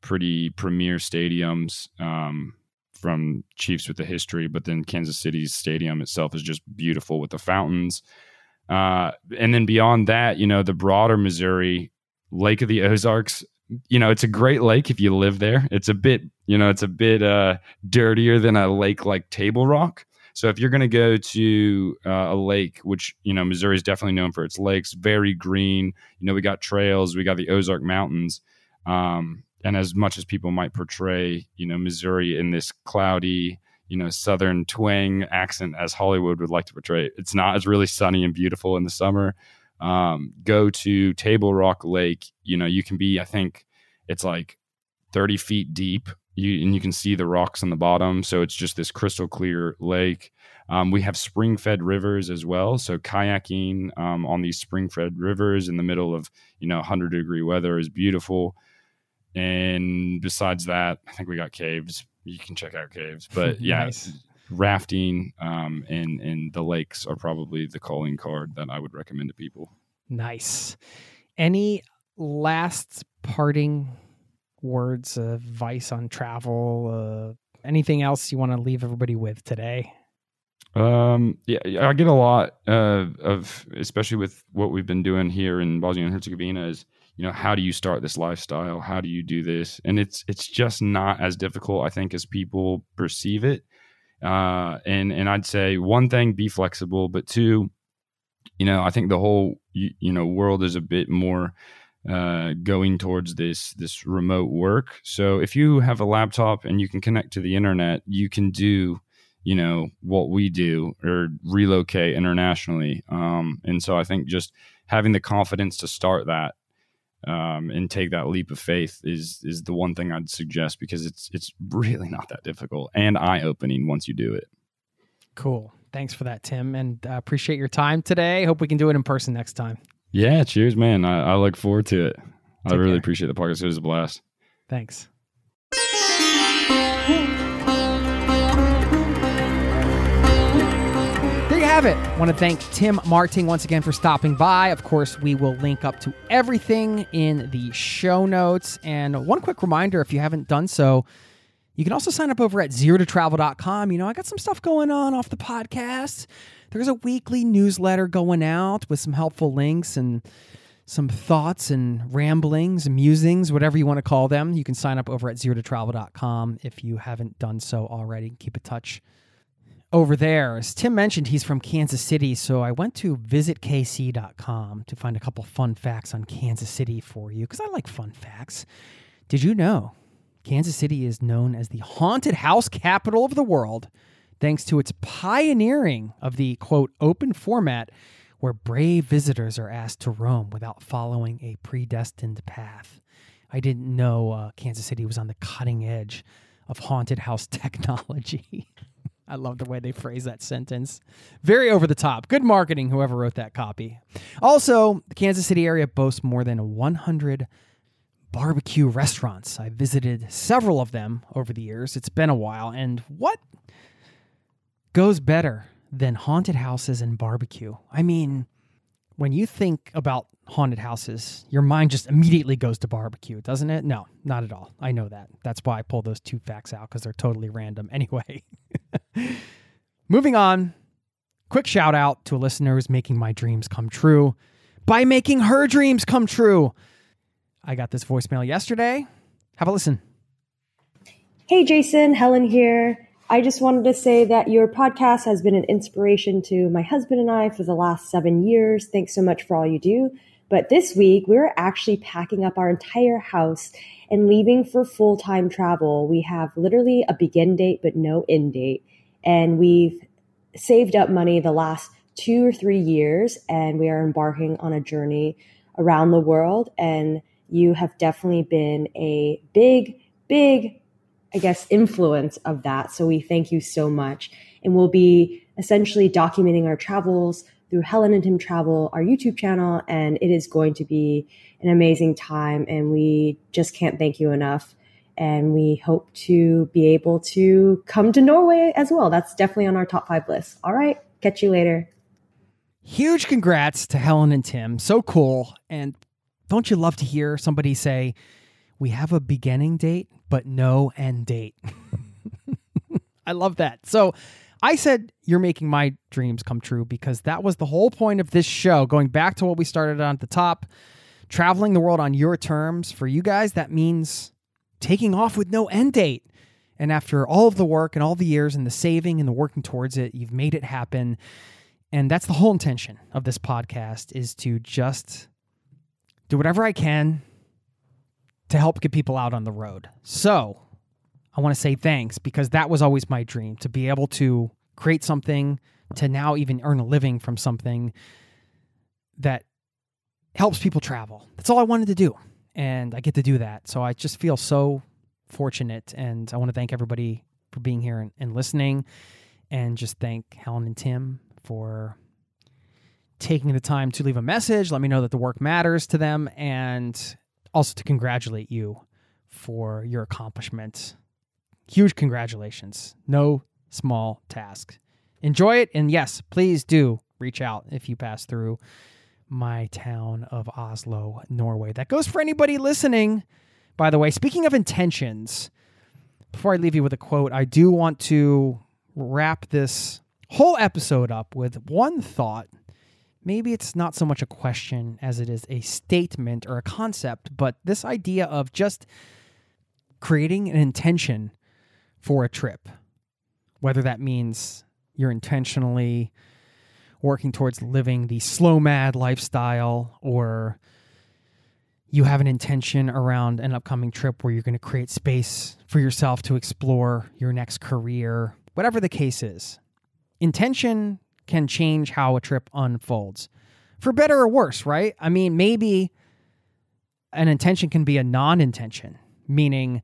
pretty premier stadiums um, from Chiefs with the history. But then Kansas City's stadium itself is just beautiful with the fountains. Uh, and then beyond that, you know, the broader Missouri Lake of the Ozarks. You know, it's a great lake if you live there. It's a bit, you know, it's a bit uh, dirtier than a lake like Table Rock. So if you're going to go to uh, a lake, which you know Missouri is definitely known for its lakes, very green. You know, we got trails, we got the Ozark Mountains, um, and as much as people might portray, you know, Missouri in this cloudy, you know, southern twang accent as Hollywood would like to portray, it, it's not. It's really sunny and beautiful in the summer. Um, go to Table Rock Lake. You know, you can be. I think it's like 30 feet deep you, and you can see the rocks on the bottom. So it's just this crystal clear lake. Um, we have spring fed rivers as well. So kayaking um, on these spring fed rivers in the middle of, you know, 100 degree weather is beautiful. And besides that, I think we got caves. You can check out caves. But yeah, Nice. rafting um, and, and the lakes are probably the calling card that I would recommend to people. Nice. Any last parting words of advice on travel? Uh, anything else you want to leave everybody with today? Um, yeah, I get a lot uh, of, especially with what we've been doing here in Bosnia and Herzegovina, is you know how do you start this lifestyle? How do you do this? And it's it's just not as difficult, I think, as people perceive it. Uh, and and I'd say one thing, be flexible, but two, you know, I think the whole you, you know world is a bit more uh, going towards this this remote work. So if you have a laptop and you can connect to the internet, you can do you know what we do or relocate internationally. Um, and so I think just having the confidence to start that um, and take that leap of faith is is the one thing I'd suggest because it's it's really not that difficult and eye opening once you do it. Cool. Thanks for that, Tim, and uh, appreciate your time today. Hope we can do it in person next time. Yeah, cheers, man. I, I look forward to it. I really care. appreciate the podcast. It was a blast. Thanks. There you have it. I want to thank Tim Marting once again for stopping by. Of course, we will link up to everything in the show notes. And one quick reminder if you haven't done so, you can also sign up over at zerototravel.com. You know, I got some stuff going on off the podcast. There's a weekly newsletter going out with some helpful links and some thoughts and ramblings musings, whatever you want to call them. You can sign up over at zerototravel.com if you haven't done so already. Keep in touch over there. As Tim mentioned, he's from Kansas City, so I went to visitkc.com to find a couple fun facts on Kansas City for you because I like fun facts. Did you know Kansas City is known as the haunted house capital of the world thanks to its pioneering of the quote open format where brave visitors are asked to roam without following a predestined path. I didn't know uh, Kansas City was on the cutting edge of haunted house technology. I love the way they phrase that sentence. Very over the top. Good marketing, whoever wrote that copy. Also, the Kansas City area boasts more than 100 barbecue restaurants. I visited several of them over the years. It's been a while. And what goes better than haunted houses and barbecue? I mean, when you think about haunted houses, your mind just immediately goes to barbecue, doesn't it? No, not at all. I know that. That's why I pull those two facts out because they're totally random anyway. Moving on, quick shout out to a listener who's making my dreams come true by making her dreams come true. I got this voicemail yesterday. Have a listen. Hey, Jason, Helen here. I just wanted to say that your podcast has been an inspiration to my husband and I for the last seven years. Thanks so much for all you do. But this week, we're actually packing up our entire house and leaving for full time travel. We have literally a begin date, but no end date. And we've saved up money the last two or three years, and we are embarking on a journey around the world. And you have definitely been a big, big, I guess, influence of that. So we thank you so much. And we'll be essentially documenting our travels through Helen and Tim Travel, our YouTube channel. And it is going to be an amazing time. And we just can't thank you enough. And we hope to be able to come to Norway as well. That's definitely on our top five list. All right. Catch you later. Huge congrats to Helen and Tim. So cool. And don't you love to hear somebody say, we have a beginning date, but no end date? I love that. So I said, you're making my dreams come true because that was the whole point of this show. Going back to what we started on at the top, traveling the world on your terms. For you guys, that means taking off with no end date. And after all of the work and all the years and the saving and the working towards it, you've made it happen. And that's the whole intention of this podcast is to just do whatever I can to help get people out on the road. So I want to say thanks because that was always my dream to be able to create something, to now even earn a living from something that helps people travel. That's all I wanted to do. And I get to do that. So I just feel so fortunate. And I want to thank everybody for being here and, and listening. And just thank Helen and Tim for taking the time to leave a message, let me know that the work matters to them, and also to congratulate you for your accomplishment. Huge congratulations. No small task. Enjoy it, and yes, please do reach out if you pass through my town of Oslo, Norway. That goes for anybody listening. By the way, speaking of intentions, before I leave you with a quote, I do want to wrap this whole episode up with one thought. Maybe it's not so much a question as it is a statement or a concept, but this idea of just creating an intention for a trip, whether that means you're intentionally working towards living the slowmad lifestyle or you have an intention around an upcoming trip where you're going to create space for yourself to explore your next career, whatever the case is. Intention can change how a trip unfolds for better or worse, right? I mean, maybe an intention can be a non intention, meaning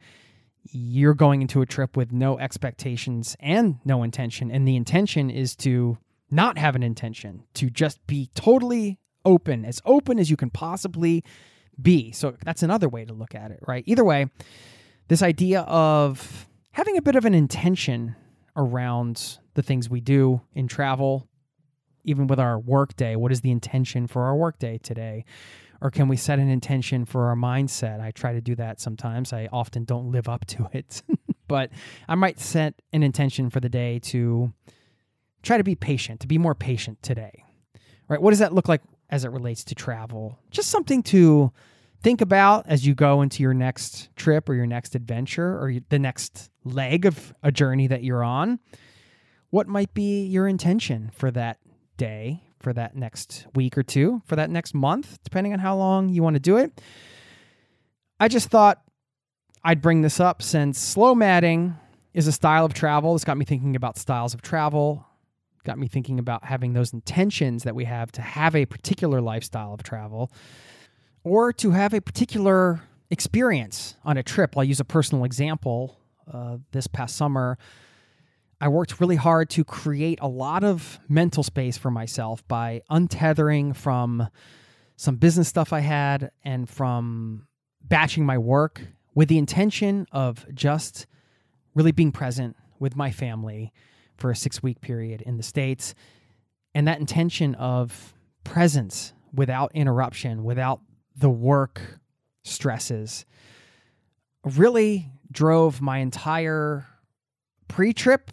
you're going into a trip with no expectations and no intention. And the intention is to not have an intention, to just be totally open, as open as you can possibly be. So that's another way to look at it, right? Either way, this idea of having a bit of an intention around the things we do in travel, even with our work day. What is the intention for our work day today? Or can we set an intention for our mindset? I try to do that sometimes. I often don't live up to it, but I might set an intention for the day to try to be patient, to be more patient today. Right? What does that look like as it relates to travel? Just something to think about as you go into your next trip or your next adventure or the next leg of a journey that you're on. What might be your intention for that day, for that next week or two, for that next month, depending on how long you want to do it? I just thought I'd bring this up since slomading is a style of travel. It's got me thinking about styles of travel, got me thinking about having those intentions that we have to have a particular lifestyle of travel or to have a particular experience on a trip. I'll use a personal example. Uh, this past summer, I worked really hard to create a lot of mental space for myself by untethering from some business stuff I had and from batching my work with the intention of just really being present with my family for a six week period in the States. And that intention of presence without interruption, without the work stresses really drove my entire pre trip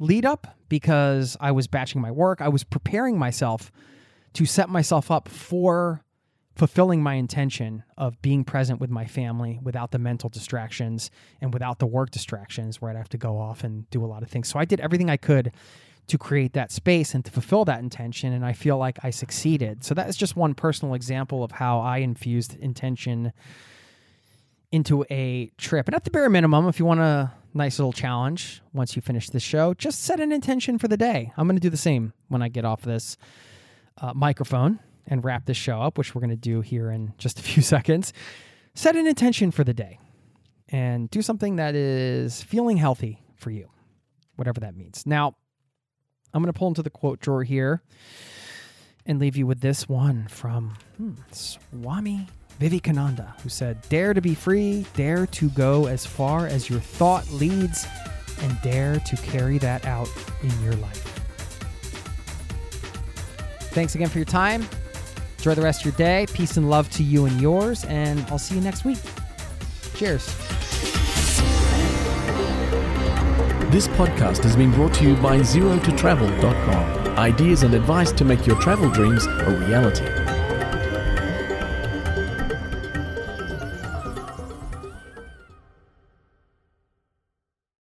lead up because I was batching my work. I was preparing myself to set myself up for fulfilling my intention of being present with my family without the mental distractions and without the work distractions where I'd have to go off and do a lot of things. So I did everything I could to create that space and to fulfill that intention. And I feel like I succeeded. So that is just one personal example of how I infused intention into a trip. And at the bare minimum, if you want a nice little challenge once you finish this show, just set an intention for the day. I'm going to do the same when I get off this uh, microphone and wrap this show up, which we're going to do here in just a few seconds. Set an intention for the day and do something that is feeling healthy for you, whatever that means. Now, I'm going to pull into the quote drawer here and leave you with this one from hmm, Swami Vivekananda, who said, Dare to be free, dare to go as far as your thought leads, and dare to carry that out in your life. Thanks again for your time. Enjoy the rest of your day. Peace and love to you and yours, and I'll see you next week. Cheers. This podcast has been brought to you by ZeroToTravel.com. Ideas and advice to make your travel dreams a reality.